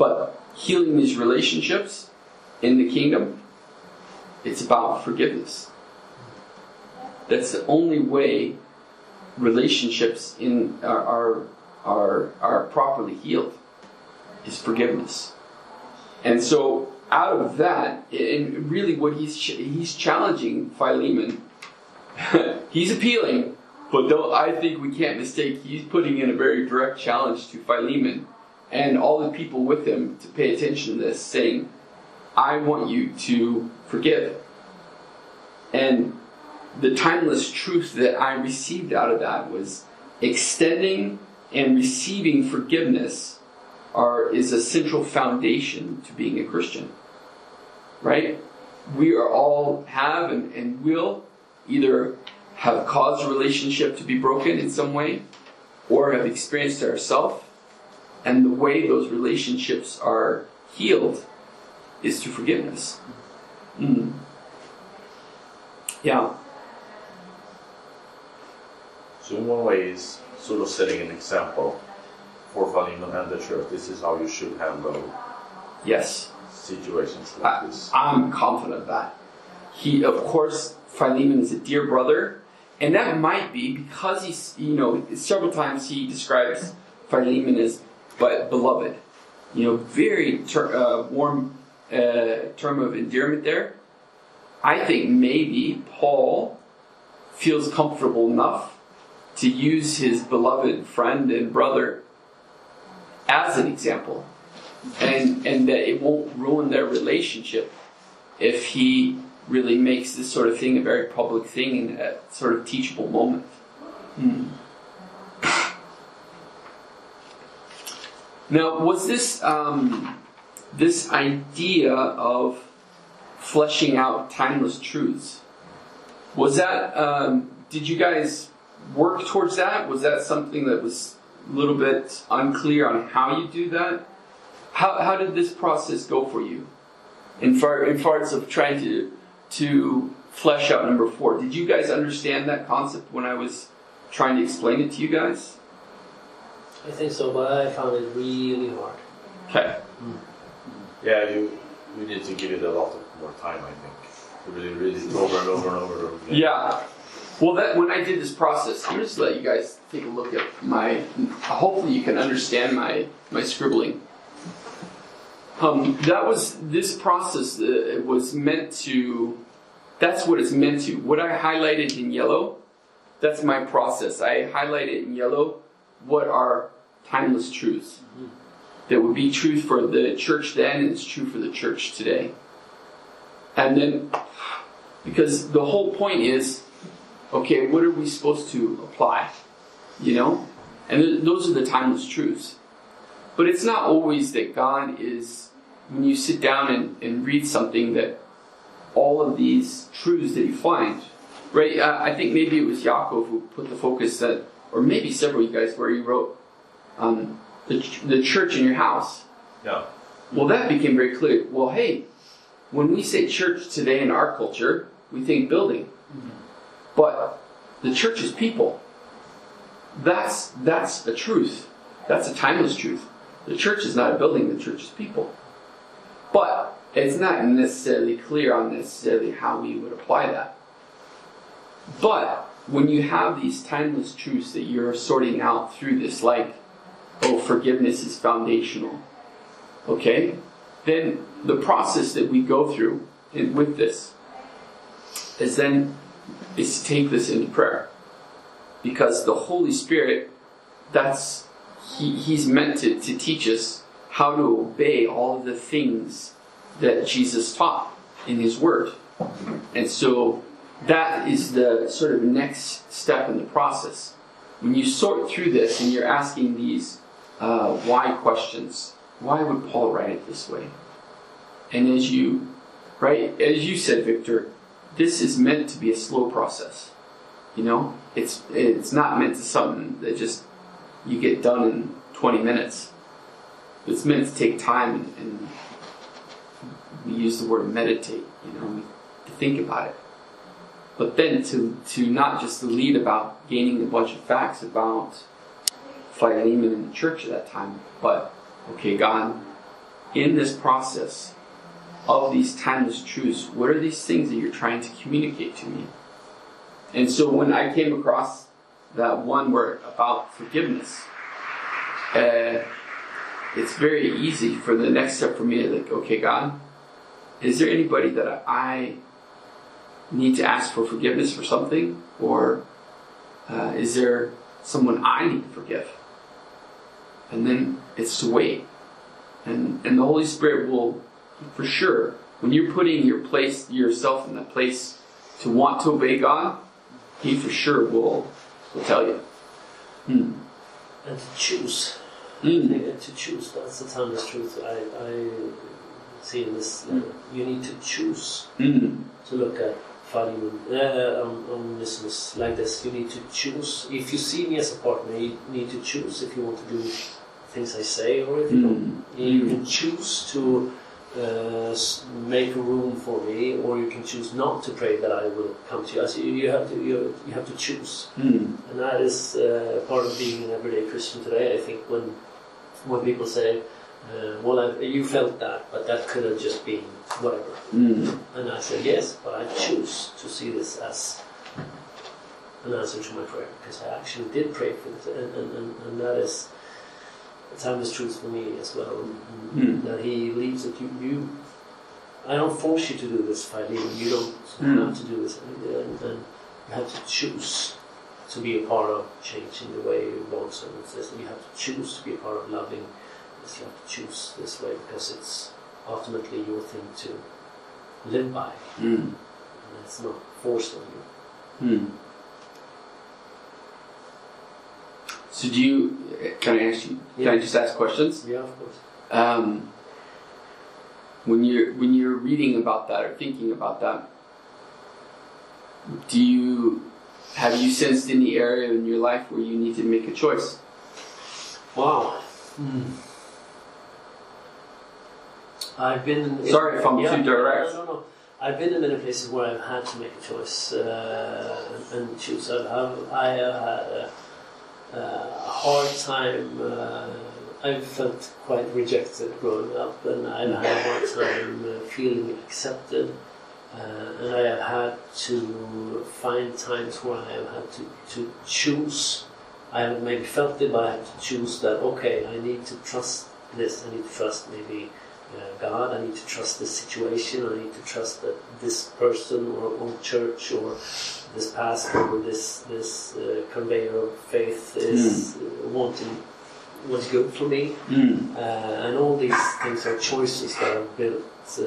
[SPEAKER 1] But healing these relationships in the kingdom, it's about forgiveness. That's the only way relationships in are are are, are properly healed is forgiveness. And so out of that, and really what he's he's challenging Philemon, <laughs> he's appealing, but though I think we can't mistake, he's putting in a very direct challenge to Philemon and all the people with him to pay attention to this, saying, I want you to forgive. And the timeless truth that I received out of that was extending and receiving forgiveness are is a central foundation to being a Christian. Right? We are all have and, and will either have caused a relationship to be broken in some way or have experienced it ourselves. And the way those relationships are healed is through forgiveness. Mm. Yeah.
[SPEAKER 3] So in one way, is sort of setting an example for Philemon and the church. This is how you should handle
[SPEAKER 1] Yes.
[SPEAKER 3] situations like
[SPEAKER 1] I,
[SPEAKER 3] this.
[SPEAKER 1] I'm confident of that. He, of course, Philemon is a dear brother, and that might be because he's, you know, several times he describes Philemon as but beloved. You know, very ter- uh, warm uh, term of endearment there. I think maybe Paul feels comfortable enough to use his beloved friend and brother as an example and and that it won't ruin their relationship if he really makes this sort of thing a very public thing in a sort of teachable moment. Hmm. Now, was this um, this idea of fleshing out timeless truths? Was that? Um, did you guys work towards that? Was that something that was a little bit unclear on how you do that? How, how did this process go for you? In far in parts of trying to to flesh out number four. Did you guys understand that concept when I was trying to explain it to you guys?
[SPEAKER 2] I think so, but I found it really hard.
[SPEAKER 1] Okay.
[SPEAKER 3] Yeah, you you need to give it a lot of more time, I think. To really read it over and over and over again.
[SPEAKER 1] Yeah. Well, that when I did this process, I'm just let you guys take a look at my. Hopefully, you can understand my my scribbling. Um, that was this process. Uh, was meant to. That's what it's meant to. What I highlighted in yellow, that's my process. I highlight it in yellow what are timeless truths that would be true for the church then, and it's true for the church today. And then, because the whole point is okay, what are we supposed to apply? You know? And th- those are the timeless truths. But it's not always that God is, when you sit down and, and read something, that all of these truths that you find, right? Uh, I think maybe it was Jakob who put the focus that, or maybe several of you guys, where you wrote, um, the, ch- the church in your house.
[SPEAKER 3] Yeah.
[SPEAKER 1] Well, that became very clear. Well, hey, when we say church today in our culture, we think building. But the church is people. That's that's a truth. That's a timeless truth. The church is not a building, the church is people. But it's not necessarily clear on necessarily how we would apply that. But when you have these timeless truths that you're sorting out through this, like, oh, forgiveness is foundational, okay? Then the process that we go through in, with this is then is to take this into prayer. Because the Holy Spirit, that's he, He's meant to, to teach us how to obey all of the things that Jesus taught in His Word. And so that is the sort of next step in the process. When you sort through this and you're asking these uh, why questions, why would Paul write it this way? And as you, right, as you said, Victor, this is meant to be a slow process. You know, it's it's not meant to something that just you get done in 20 minutes. It's meant to take time and, and we use the word meditate. You know, to think about it. But then to to not just lead about gaining a bunch of facts about Philemon in the church at that time, but okay, God, in this process of these timeless truths, what are these things that you're trying to communicate to me? And so when I came across that one word about forgiveness, uh, it's very easy for the next step for me to like, okay, God, is there anybody that I need to ask for forgiveness for something, or uh, is there someone I need to forgive? And then it's to wait, and and the Holy Spirit will, for sure, when you're putting your place yourself in that place to want to obey God, He for sure will will tell you. Hmm.
[SPEAKER 2] And to choose. And to choose, that's the timeless truth. I, I see in this letter. You need to choose
[SPEAKER 1] Hmm.
[SPEAKER 2] to look at Philemon, uh, Onesimus like this. You need to choose. If you see me as a partner, you need to choose if you want to do things I say or if you don't.
[SPEAKER 1] Hmm.
[SPEAKER 2] You can choose to uh, make room for me, or you can choose not to pray that I will come to you. As you, you have to, you, you have to choose.
[SPEAKER 1] Hmm.
[SPEAKER 2] And that is uh, part of being an everyday Christian today. I think when when people say, uh, "Well, I, you felt that, but that could have just been whatever,"
[SPEAKER 1] Hmm.
[SPEAKER 2] and I said, "Yes, but I choose to see this as an answer to my prayer because I actually did pray for it, and, and, and, and that is the timeless truth for me as well.
[SPEAKER 1] Hmm.
[SPEAKER 2] That He leaves it. You, you, I don't force you to do this, Philemon. You don't
[SPEAKER 1] Hmm.
[SPEAKER 2] have to do this, and, and, and you have to choose to be a part of changing the way Lord Servant says. You have to choose to be a part of loving. This. You have to choose this way because it's ultimately your thing to live by,
[SPEAKER 1] Hmm.
[SPEAKER 2] and it's not forced on you.
[SPEAKER 1] Hmm. So do you? Can I ask you? Can I just ask questions?
[SPEAKER 2] Yeah, of course.
[SPEAKER 1] Um, when you're when you're reading about that or thinking about that, do you have you sensed any area in your life where you need to make a choice?
[SPEAKER 2] Wow. I've been. In,
[SPEAKER 1] Sorry if I'm too direct.
[SPEAKER 2] No, no, no. I've been in many places where I've had to make a choice uh, and, and choose. I've, I have had a, a hard time. Uh, I've felt quite rejected growing up, and I've had a hard time uh, feeling accepted. Uh, and I have had to find times where I have had to, to choose. I have maybe felt it, but I have to choose that, okay, I need to trust this, I need to trust maybe uh, God, I need to trust this situation, I need to trust that this person or, or church or this pastor or this, this uh, conveyor of faith is uh, wanting what's good for me.
[SPEAKER 1] Hmm.
[SPEAKER 2] Uh, and all these things are choices that I've built. Uh,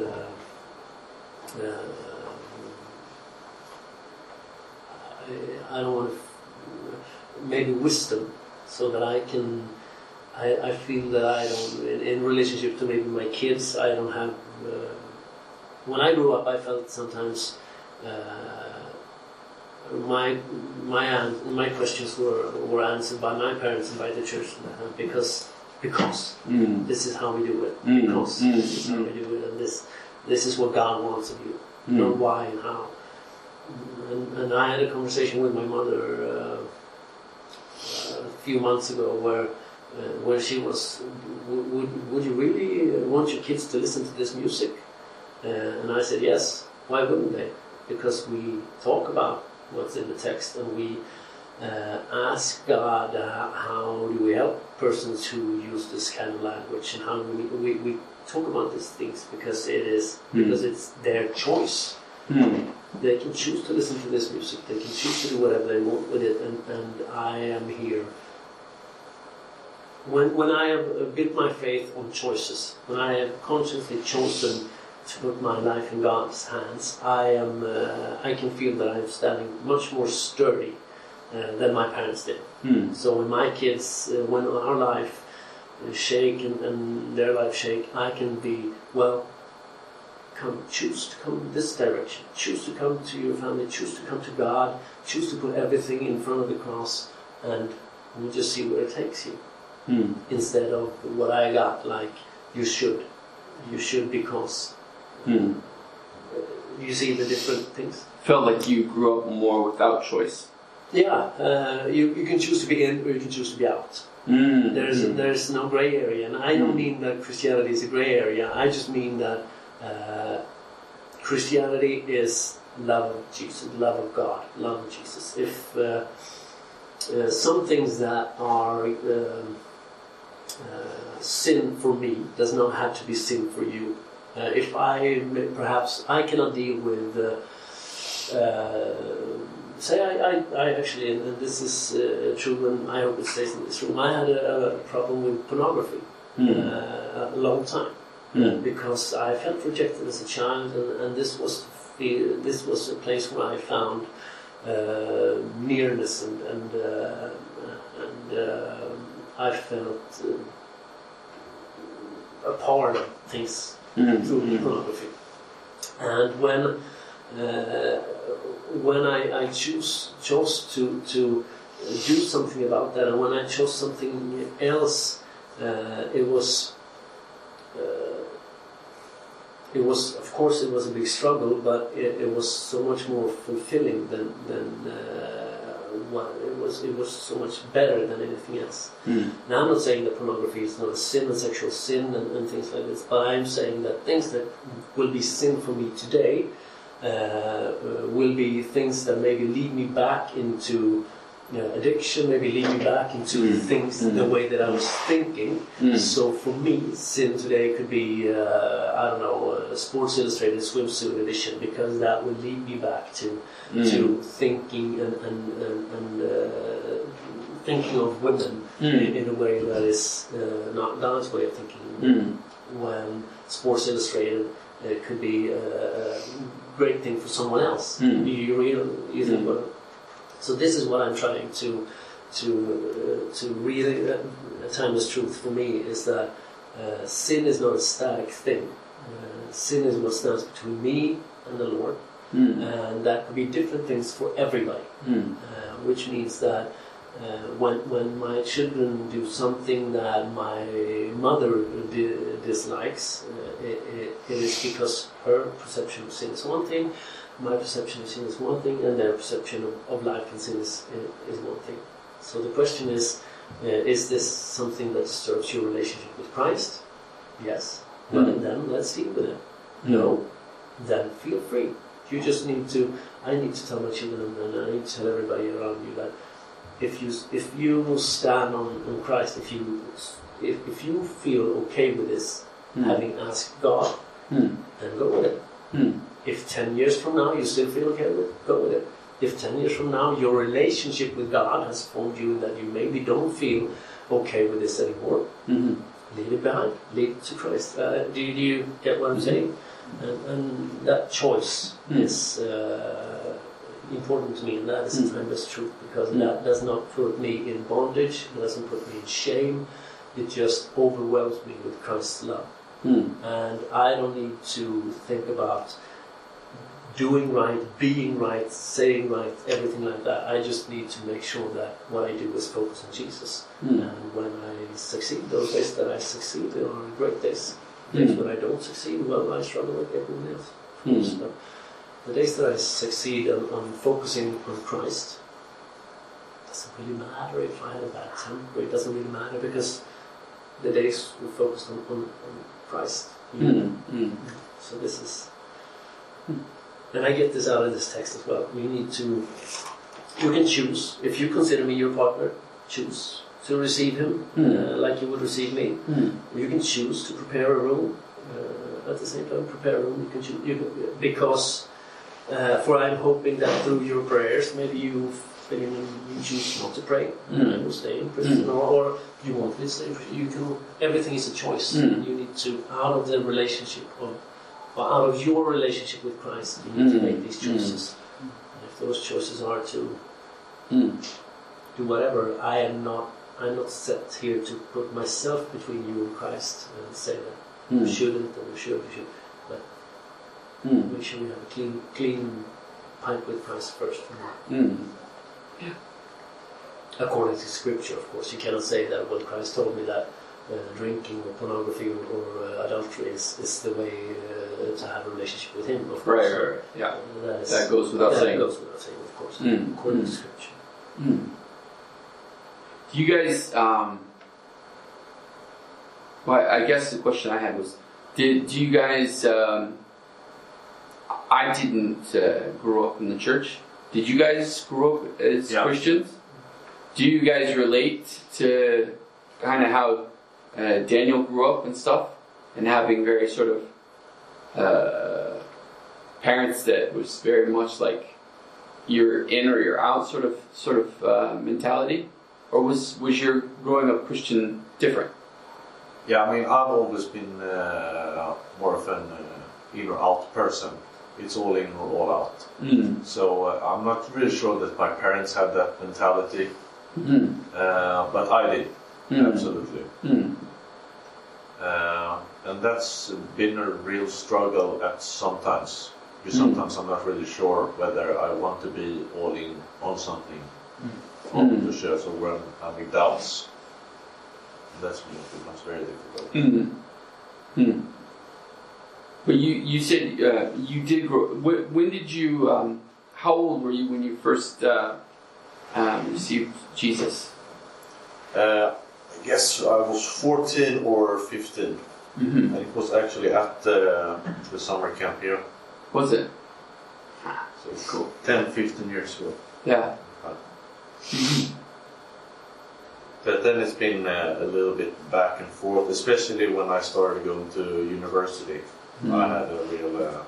[SPEAKER 2] uh, I, I don't want to. Maybe wisdom, so that I can. I, I feel that I don't. In, in relationship to maybe my kids, I don't have. Uh, when I grew up, I felt sometimes. Uh, my my my questions were were answered by my parents and by the church uh, because because
[SPEAKER 1] Hmm.
[SPEAKER 2] this is how we do it
[SPEAKER 1] Mm,
[SPEAKER 2] because
[SPEAKER 1] mm,
[SPEAKER 2] this is how
[SPEAKER 1] mm.
[SPEAKER 2] we do it and this this is what God wants of you
[SPEAKER 1] Mm.
[SPEAKER 2] not why and how and, and I had a conversation with my mother uh, a few months ago where where she was would, would you really uh, want your kids to listen to this music? Uh, and I said yes. Why wouldn't they? Because we talk about what's in the text and we uh, ask God uh, how do we help persons who use this kind of language and how do we, we, we talk about these things because it is
[SPEAKER 1] Hmm.
[SPEAKER 2] because it's their choice.
[SPEAKER 1] Hmm.
[SPEAKER 2] they can choose to listen to this music. They can choose to do whatever they want with it. And, and I am here when, when I have uh, built my faith on choices when I have consciously chosen to put my life in God's hands I am uh, I can feel that I'm standing much more sturdy uh, than my parents did
[SPEAKER 1] Hmm.
[SPEAKER 2] so when my kids, uh, when our life shake and, and their life shake, I can be well. come, choose to come this direction, choose to come to your family, choose to come to God, choose to put everything in front of the cross, and we'll just see where it takes you.
[SPEAKER 1] Hmm.
[SPEAKER 2] Instead of what I got, like you should, you should because
[SPEAKER 1] Hmm.
[SPEAKER 2] you see the different things.
[SPEAKER 1] Felt like you grew up more without choice.
[SPEAKER 2] Yeah, uh, you, you can choose to be in or you can choose to be out.
[SPEAKER 1] Hmm.
[SPEAKER 2] There's
[SPEAKER 1] Hmm.
[SPEAKER 2] there's no gray area, and I don't
[SPEAKER 1] Mm.
[SPEAKER 2] mean that Christianity is a gray area. I just mean that uh, Christianity is love of Jesus, love of God, love of Jesus. If uh, uh, some things that are um, uh, sin for me does not have to be sin for you. Uh, if I perhaps I cannot deal with. Uh, uh, say I, I, I actually, and this is uh, true, and I hope it stays in this room. I had a, a problem with pornography uh, a long time
[SPEAKER 1] Hmm.
[SPEAKER 2] because I felt rejected as a child, and, and this was the, this was a place where I found uh, nearness and and, uh, and uh, I felt uh, a part of things
[SPEAKER 1] Hmm.
[SPEAKER 2] through
[SPEAKER 1] Hmm.
[SPEAKER 2] pornography. And when uh, when I, I choose chose to to do something about that, and when I chose something else, uh, it was uh, it was of course it was a big struggle, but it, it was so much more fulfilling than than uh, it was. It was so much better than anything else.
[SPEAKER 1] Hmm.
[SPEAKER 2] Now, I'm not saying that pornography is not a sin, a sexual sin, and, and things like this, but I'm saying that things that will be sin for me today uh, uh, will be things that maybe lead me back into you know, addiction, maybe lead me back into
[SPEAKER 1] Mm.
[SPEAKER 2] things
[SPEAKER 1] Mm.
[SPEAKER 2] the way that I was thinking.
[SPEAKER 1] Mm.
[SPEAKER 2] So for me, sin today could be, uh, I don't know, a Sports Illustrated swimsuit edition, because that would lead me back to
[SPEAKER 1] Mm.
[SPEAKER 2] to thinking and, and, and, and uh, thinking of women
[SPEAKER 1] Mm.
[SPEAKER 2] in, in a way that is uh, not Don's way of thinking.
[SPEAKER 1] Mm.
[SPEAKER 2] When Sports Illustrated uh, could be a, a great thing for someone else. You, you, read, you think
[SPEAKER 1] Mm.
[SPEAKER 2] So this is what I'm trying to to uh, to read. A, a timeless truth for me is that uh, sin is not a static thing. Uh, sin is what stands between me and the Lord
[SPEAKER 1] Mm.
[SPEAKER 2] and that could be different things for everybody.
[SPEAKER 1] Mm.
[SPEAKER 2] Uh, which means that uh, when when my children do something that my mother di- dislikes, uh, it, it, it is because her perception of sin is one thing, my perception of sin is one thing, and their perception of, of life and sin is, is one thing. So the question is, uh, is this something that disturbs your relationship with Christ? Yes. But
[SPEAKER 1] Mm.
[SPEAKER 2] then let's deal with it. No. Then feel free. You just need to. I need to tell my children, and I need to tell everybody around you that if you if you stand on, on Christ, if you if, if you feel okay with this,
[SPEAKER 1] Mm.
[SPEAKER 2] having asked God,
[SPEAKER 1] Mm.
[SPEAKER 2] then go with it.
[SPEAKER 1] Mm.
[SPEAKER 2] If ten years from now you still feel okay with it, go with it. If ten years from now your relationship with God has formed you that you maybe don't feel okay with this anymore,
[SPEAKER 1] Mm.
[SPEAKER 2] leave it behind. Leave it to Christ. Uh, do, you, do you get what I'm saying? And, and that choice
[SPEAKER 1] Mm.
[SPEAKER 2] is uh, important to me, and that is
[SPEAKER 1] Mm.
[SPEAKER 2] the timeless truth because
[SPEAKER 1] Mm.
[SPEAKER 2] that does not put me in bondage, it doesn't put me in shame, it just overwhelms me with Christ's love.
[SPEAKER 1] Mm.
[SPEAKER 2] And I don't need to think about doing right, being right, saying right, everything like that. I just need to make sure that what I do is focused on Jesus.
[SPEAKER 1] Mm.
[SPEAKER 2] And when I succeed, those days that I succeed are great days. Days
[SPEAKER 1] Mm.
[SPEAKER 2] when I don't succeed, well, I struggle like everyone else.
[SPEAKER 1] Mm.
[SPEAKER 2] But the days that I succeed on, on focusing on Christ, doesn't really matter if I had a bad temper. It doesn't really matter because the days we focused on, on, on Christ.
[SPEAKER 1] Mm. Mm.
[SPEAKER 2] So this is, and I get this out of this text as well. You need to, you can choose if you consider me your partner. Choose to receive him uh, like you would receive me.
[SPEAKER 1] Mm.
[SPEAKER 2] You can choose to prepare a room. Uh, at the same time, prepare a room. You can choose you can, because, uh, for I'm hoping that through your prayers, maybe you you choose not to pray
[SPEAKER 1] Mm.
[SPEAKER 2] and will stay in prison,
[SPEAKER 1] Mm.
[SPEAKER 2] or, or you want to stay in prison. You can. Everything is a choice.
[SPEAKER 1] Mm.
[SPEAKER 2] You need to out of the relationship of, or out of your relationship with Christ, you need to
[SPEAKER 1] Mm.
[SPEAKER 2] make these choices. And if those choices are to
[SPEAKER 1] Mm.
[SPEAKER 2] do whatever, I am not. I'm not set here to put myself between you and Christ and say that you
[SPEAKER 1] Mm.
[SPEAKER 2] shouldn't or you should, you should. But
[SPEAKER 1] Mm.
[SPEAKER 2] Make sure we have a clean, clean pipe with Christ first.
[SPEAKER 1] Mm.
[SPEAKER 2] According to Scripture, of course, you cannot say that when Christ told me that drinking or pornography or, or uh, adultery is, is the way uh, to have a relationship with Him. Of course,
[SPEAKER 1] Right, right, right. Yeah.
[SPEAKER 2] That, is,
[SPEAKER 1] That goes without
[SPEAKER 2] that
[SPEAKER 1] saying.
[SPEAKER 2] goes without saying, of course,
[SPEAKER 1] Mm.
[SPEAKER 2] according
[SPEAKER 1] Mm.
[SPEAKER 2] to Scripture.
[SPEAKER 1] Hmm. Do you guys? Um, well, I guess the question I had was, did do you guys? Um, I didn't uh, grow up in the church. Did you guys grow up as
[SPEAKER 3] Yeah.
[SPEAKER 1] Christians? Do you guys relate to kind of how uh, Daniel grew up and stuff, and having very sort of uh, parents that was very much like you're in or you're out sort of sort of uh, mentality, or was was your growing up Christian different?
[SPEAKER 3] Yeah, I mean, I've always been uh, more of an uh, in or out person. It's all in or all out.
[SPEAKER 1] Mm.
[SPEAKER 3] So uh, I'm not really sure that my parents had that mentality,
[SPEAKER 1] Mm.
[SPEAKER 3] uh, but I did,
[SPEAKER 1] Mm.
[SPEAKER 3] absolutely.
[SPEAKER 1] Mm.
[SPEAKER 3] Uh, and that's been a real struggle at sometimes. Because
[SPEAKER 1] Mm.
[SPEAKER 3] sometimes I'm not really sure whether I want to be all in on something on
[SPEAKER 1] Mm.
[SPEAKER 3] the show, so when I'm having doubts. That's when it becomes very difficult.
[SPEAKER 1] Mm. Mm. But you you said uh, you did grow. When, when did you? Um, how old were you when you first uh, um, received Jesus?
[SPEAKER 3] Uh, Guess I was 14 or 15,
[SPEAKER 1] Mm-hmm.
[SPEAKER 3] and it was actually at uh, the summer camp here.
[SPEAKER 1] Was it?
[SPEAKER 3] So
[SPEAKER 1] Cool.
[SPEAKER 3] 10, 15 years ago.
[SPEAKER 1] Yeah.
[SPEAKER 3] But then it's been uh, a little bit back and forth, especially when I started going to university. I had a real, uh,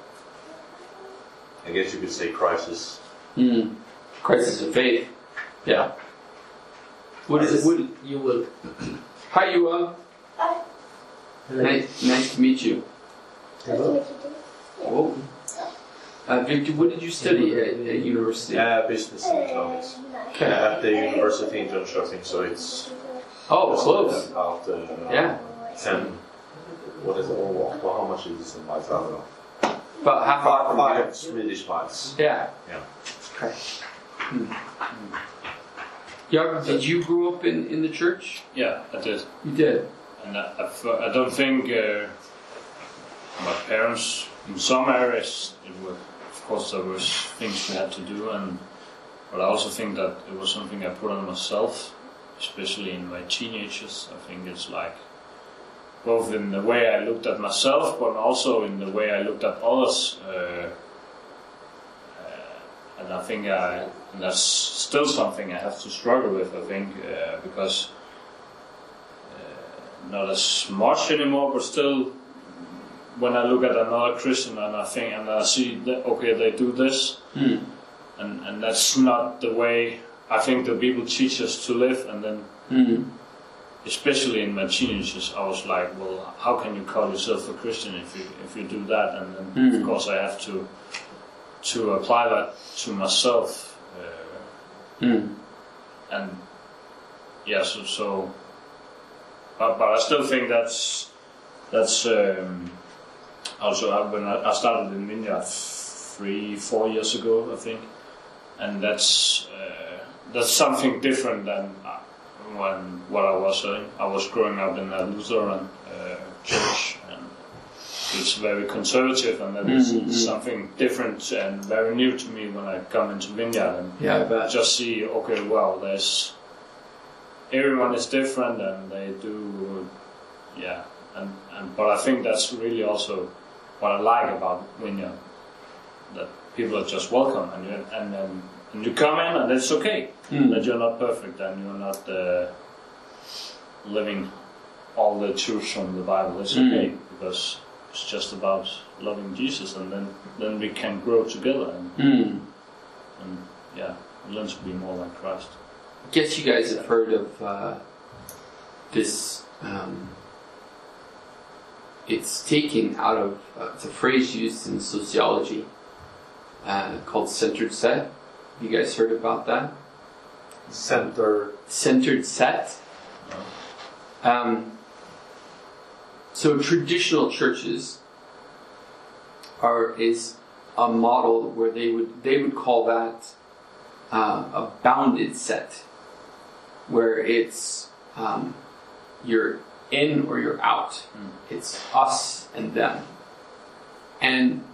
[SPEAKER 3] I guess you could say, crisis.
[SPEAKER 1] Mm. Crisis of faith. Yeah. What is it? What,
[SPEAKER 2] You will. <clears throat>
[SPEAKER 1] hi, you uh, nice, nice to meet you.
[SPEAKER 2] Hello.
[SPEAKER 1] Whoa. Uh, Victor, what did you study at, at university?
[SPEAKER 3] Uh, business and economics.
[SPEAKER 1] Okay.
[SPEAKER 3] At the university in Jönköping, so it's
[SPEAKER 1] Oh, close.
[SPEAKER 3] about uh,
[SPEAKER 1] Yeah.
[SPEAKER 3] 10. What is it? Oh, well, how much is this in miles? I don't know.
[SPEAKER 1] About half hour from here.
[SPEAKER 3] Five Swedish miles.
[SPEAKER 1] Yeah.
[SPEAKER 3] Yeah.
[SPEAKER 1] Okay. Hmm. Jakob, did you grow up in, in the church?
[SPEAKER 4] Yeah, I did.
[SPEAKER 1] You did.
[SPEAKER 4] And I I don't think uh, my parents, in some areas, it were, of course, there was things we had to do, and but I also think that it was something I put on myself, especially in my teenagers. I think it's like both in the way I looked at myself, but also in the way I looked at others. Uh, and I think I, and that's still something I have to struggle with. I think uh, because not as much anymore, but still, when I look at another Christian and I think and I see that okay, they do this,
[SPEAKER 1] Hmm.
[SPEAKER 4] and and that's not the way I think the Bible teaches us to live. And then,
[SPEAKER 1] Hmm.
[SPEAKER 4] especially in my teenagers, I was like, well, how can you call yourself a Christian if you if you do that? And then,
[SPEAKER 1] Mm.
[SPEAKER 4] of course, I have to to apply that to myself. Uh,
[SPEAKER 1] Hmm.
[SPEAKER 4] and yeah, so, so but, but I still think that's that's um, also uh, when I, I started in Vineyard three four years ago I think, and that's uh, that's something different than uh, when what I was uh, I was growing up in a Lutheran uh, church it's very conservative and that is
[SPEAKER 1] Mhm.
[SPEAKER 4] something different and very new to me when I come into Vineyard and
[SPEAKER 1] Yeah,
[SPEAKER 4] just see okay well there's everyone is different and they do yeah and, and but I think that's really also what I like about Vineyard that people are just welcome and you, and then and you come in and it's okay
[SPEAKER 1] Hmm.
[SPEAKER 4] that you're not perfect and you're not uh, living all the truths from the Bible it's
[SPEAKER 1] Mm.
[SPEAKER 4] okay because it's just about loving Jesus and then then we can grow together and,
[SPEAKER 1] Hmm.
[SPEAKER 4] and yeah learn to be more like Christ I
[SPEAKER 1] guess you guys have heard of uh, this. Um, it's taken out of uh, it's a phrase used in sociology uh, called centered set. You guys heard about that?
[SPEAKER 3] Center.
[SPEAKER 1] Centered set. Um, so traditional churches are is a model where they would they would call that uh, a bounded set, where it's um, you're in or you're out. It's us and them. And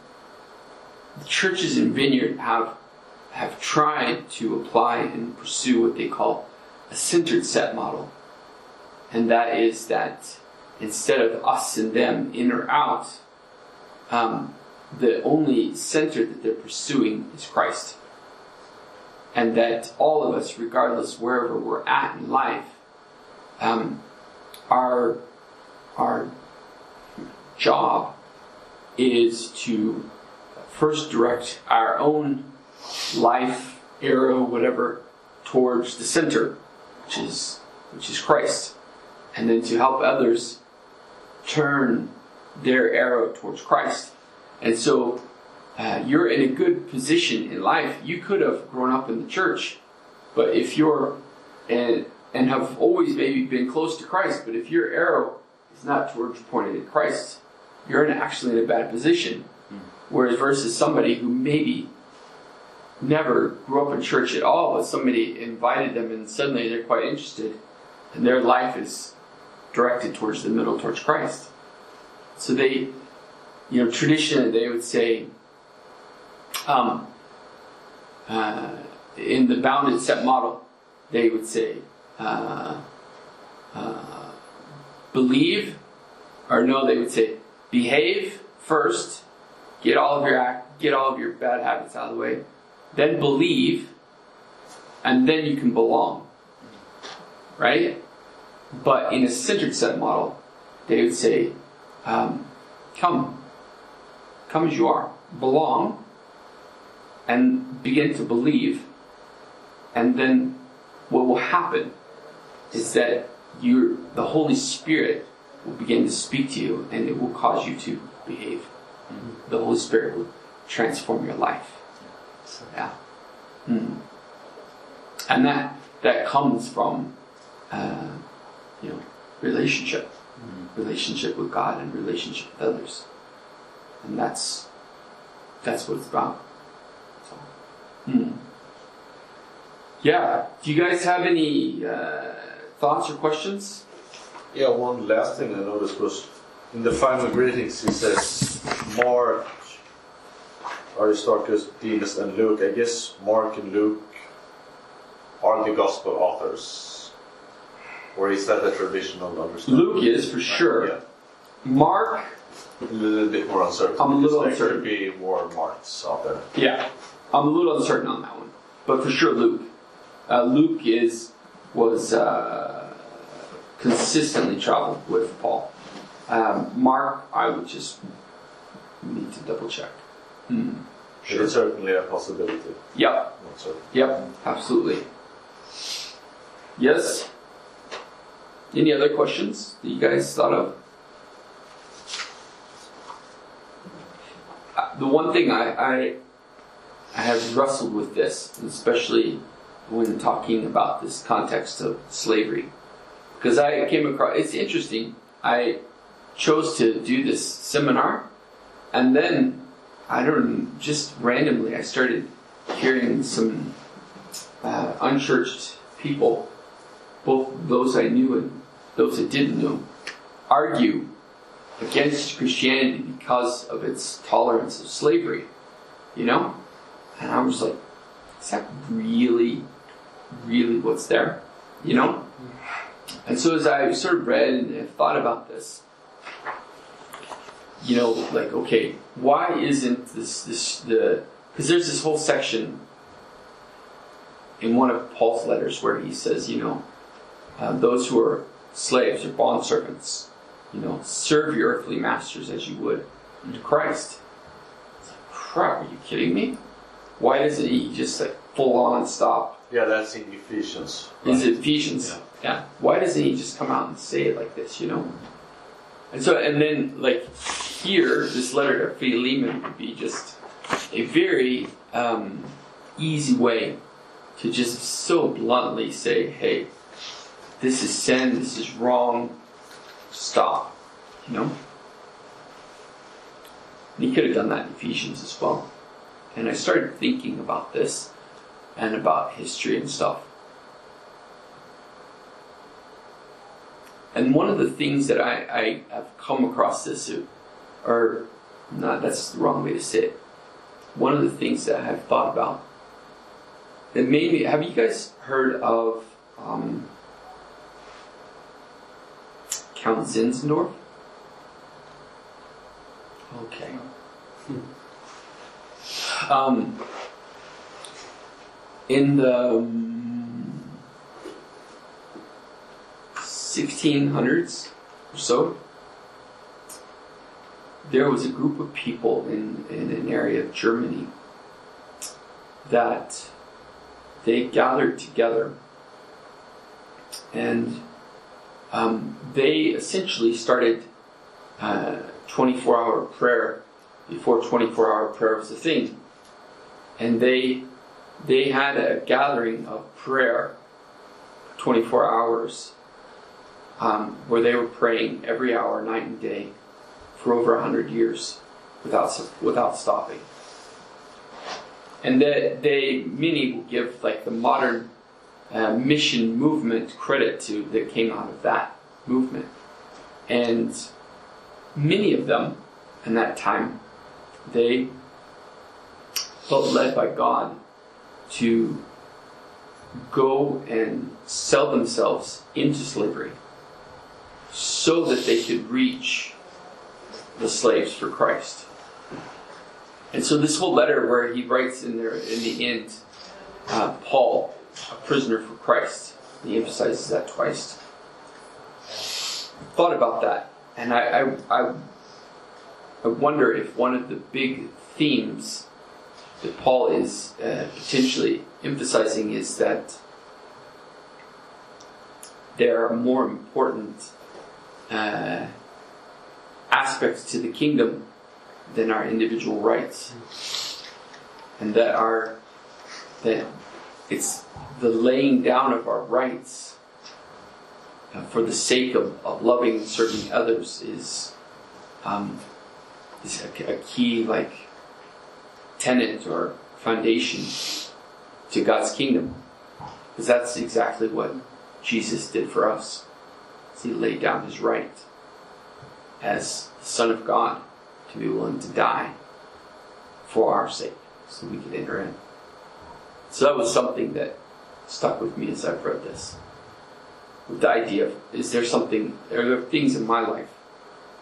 [SPEAKER 1] the churches in Vineyard have have tried to apply and pursue what they call a centered set model. And that is that instead of us and them, in or out, um, the only center that they're pursuing is Christ. And that all of us, regardless wherever we're at in life, um, our, our job is to first direct our own life, arrow, whatever, towards the center, which is which is Christ, and then to help others turn their arrow towards Christ. And so uh, you're in a good position in life. You could have grown up in the church, but if you're and and have always maybe been close to Christ, but if your arrow is not towards pointed at Christ, you're in actually in a bad position. Whereas versus somebody who maybe never grew up in church at all, but somebody invited them and suddenly they're quite interested, and their life is directed towards the middle, towards Christ. So they, you know, traditionally they would say, um, uh, in the bounded set model, they would say, uh, uh, believe, or no, they would say, behave first, get all of your act, get all of your bad habits out of the way, then believe, and then you can belong. Right? But in a centered set model, they would say, um, come, come as you are, belong, and begin to believe, and then what will happen is that you, the Holy Spirit will begin to speak to you, and it will cause you to behave. The Holy Spirit will transform your life. Yeah. Mm. And that that comes from uh, you know relationship, relationship with God and relationship with others, and that's that's what it's about. So, mm. Yeah. Do you guys have any uh, thoughts or questions?
[SPEAKER 3] Yeah, one last thing I noticed was in the final greetings he says Mark, Aristarchus, Demas, and Luke. I guess Mark and Luke are the gospel authors. Or is that a traditional understanding?
[SPEAKER 1] Luke is for sure.
[SPEAKER 3] Yeah.
[SPEAKER 1] Mark,
[SPEAKER 3] A little bit more uncertain.
[SPEAKER 1] I'm a little
[SPEAKER 3] because
[SPEAKER 1] uncertain.
[SPEAKER 3] There could be more marks out there.
[SPEAKER 1] yeah, I'm a little uncertain on that one, but for sure Luke. Uh, Luke is was uh, consistently traveled with Paul. Um, Mark, I would just need to double check. Hmm.
[SPEAKER 3] It is certainly a possibility.
[SPEAKER 1] Yep, yep, absolutely. Yes. Any other questions that you guys thought of? Uh, The one thing I, I I have wrestled with this, especially when talking about this context of slavery, because I came across. It's interesting. I chose to do this seminar, and then I don't just randomly I started hearing some uh, unchurched people, both those I knew and those that didn't know, argue against Christianity because of its tolerance of slavery. You know? And I was like, is that really, really what's there? You know? And so as I sort of read and thought about this, you know, like, okay, why isn't this, this, the, because there's this whole section in one of Paul's letters where he says, you know, uh, those who are slaves or bondservants, you know, serve your earthly masters as you would unto Christ. It's like, crap, are you kidding me? Why doesn't he just like full on stop?
[SPEAKER 3] Yeah, that's in Ephesians.
[SPEAKER 1] Is
[SPEAKER 3] right?
[SPEAKER 1] it Ephesians?
[SPEAKER 3] Yeah.
[SPEAKER 1] yeah. Why doesn't he just come out and say it like this, you know? And so, and then like here, this letter to Philemon would be just a very um, easy way to just so bluntly say, hey, this is sin, this is wrong, stop, you know? And he could have done that in Ephesians as well. And I started thinking about this and about history and stuff. And one of the things that I, I have come across this, or not, that's the wrong way to say it. One of the things that I have thought about that made me, have you guys heard of um, Count Zinzendorf? Okay. <laughs> Um, in the um, 1600s or so, there was a group of people in, in an area of Germany that they gathered together and um, they essentially started uh, 24 hour prayer before 24 hour prayer was a thing. And they, they had a gathering of prayer 24 hours um, where they were praying every hour, night and day, for over 100 years without, without stopping. And they, they many will give like the modern uh, mission movement credit to that came out of that movement. And many of them in that time, they felt led by God to go and sell themselves into slavery so that they could reach the slaves for Christ. And so this whole letter where he writes in there in the end, uh, Paul, a prisoner for Christ, he emphasizes that twice. Thought about that, and I, I, I, I wonder if one of the big themes that Paul is uh, potentially emphasizing is that there are more important uh, aspects to the kingdom than our individual rights, and that our that it's the laying down of our rights uh, for the sake of, of loving and serving others is um, is a, a key like tenet or foundation to God's kingdom, because that's exactly what Jesus did for us. He laid down his right as the Son of God to be willing to die for our sake so we could enter in. So that was something that stuck with me as I've read this. With the idea of is there something, are there things in my life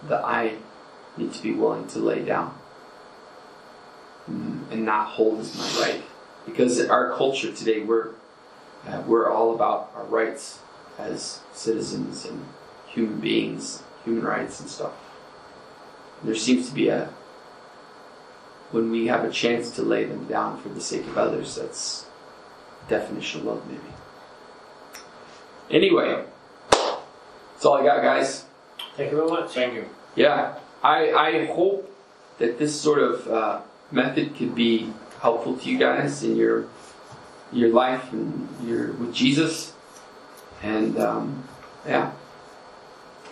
[SPEAKER 1] that I need to be willing to lay down and not hold as my right? Because in our culture today, we're uh, we're all about our rights as citizens and human beings, human rights and stuff. There seems to be a when we have a chance to lay them down for the sake of others, that's definition of love, maybe. Anyway, that's all I got, guys.
[SPEAKER 2] Thank you very much.
[SPEAKER 4] Thank you.
[SPEAKER 1] Yeah, I, I hope that this sort of uh, method could be helpful to you guys in your your life and your with Jesus. And um, yeah,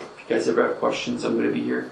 [SPEAKER 1] if you guys ever have questions, I'm going to be here.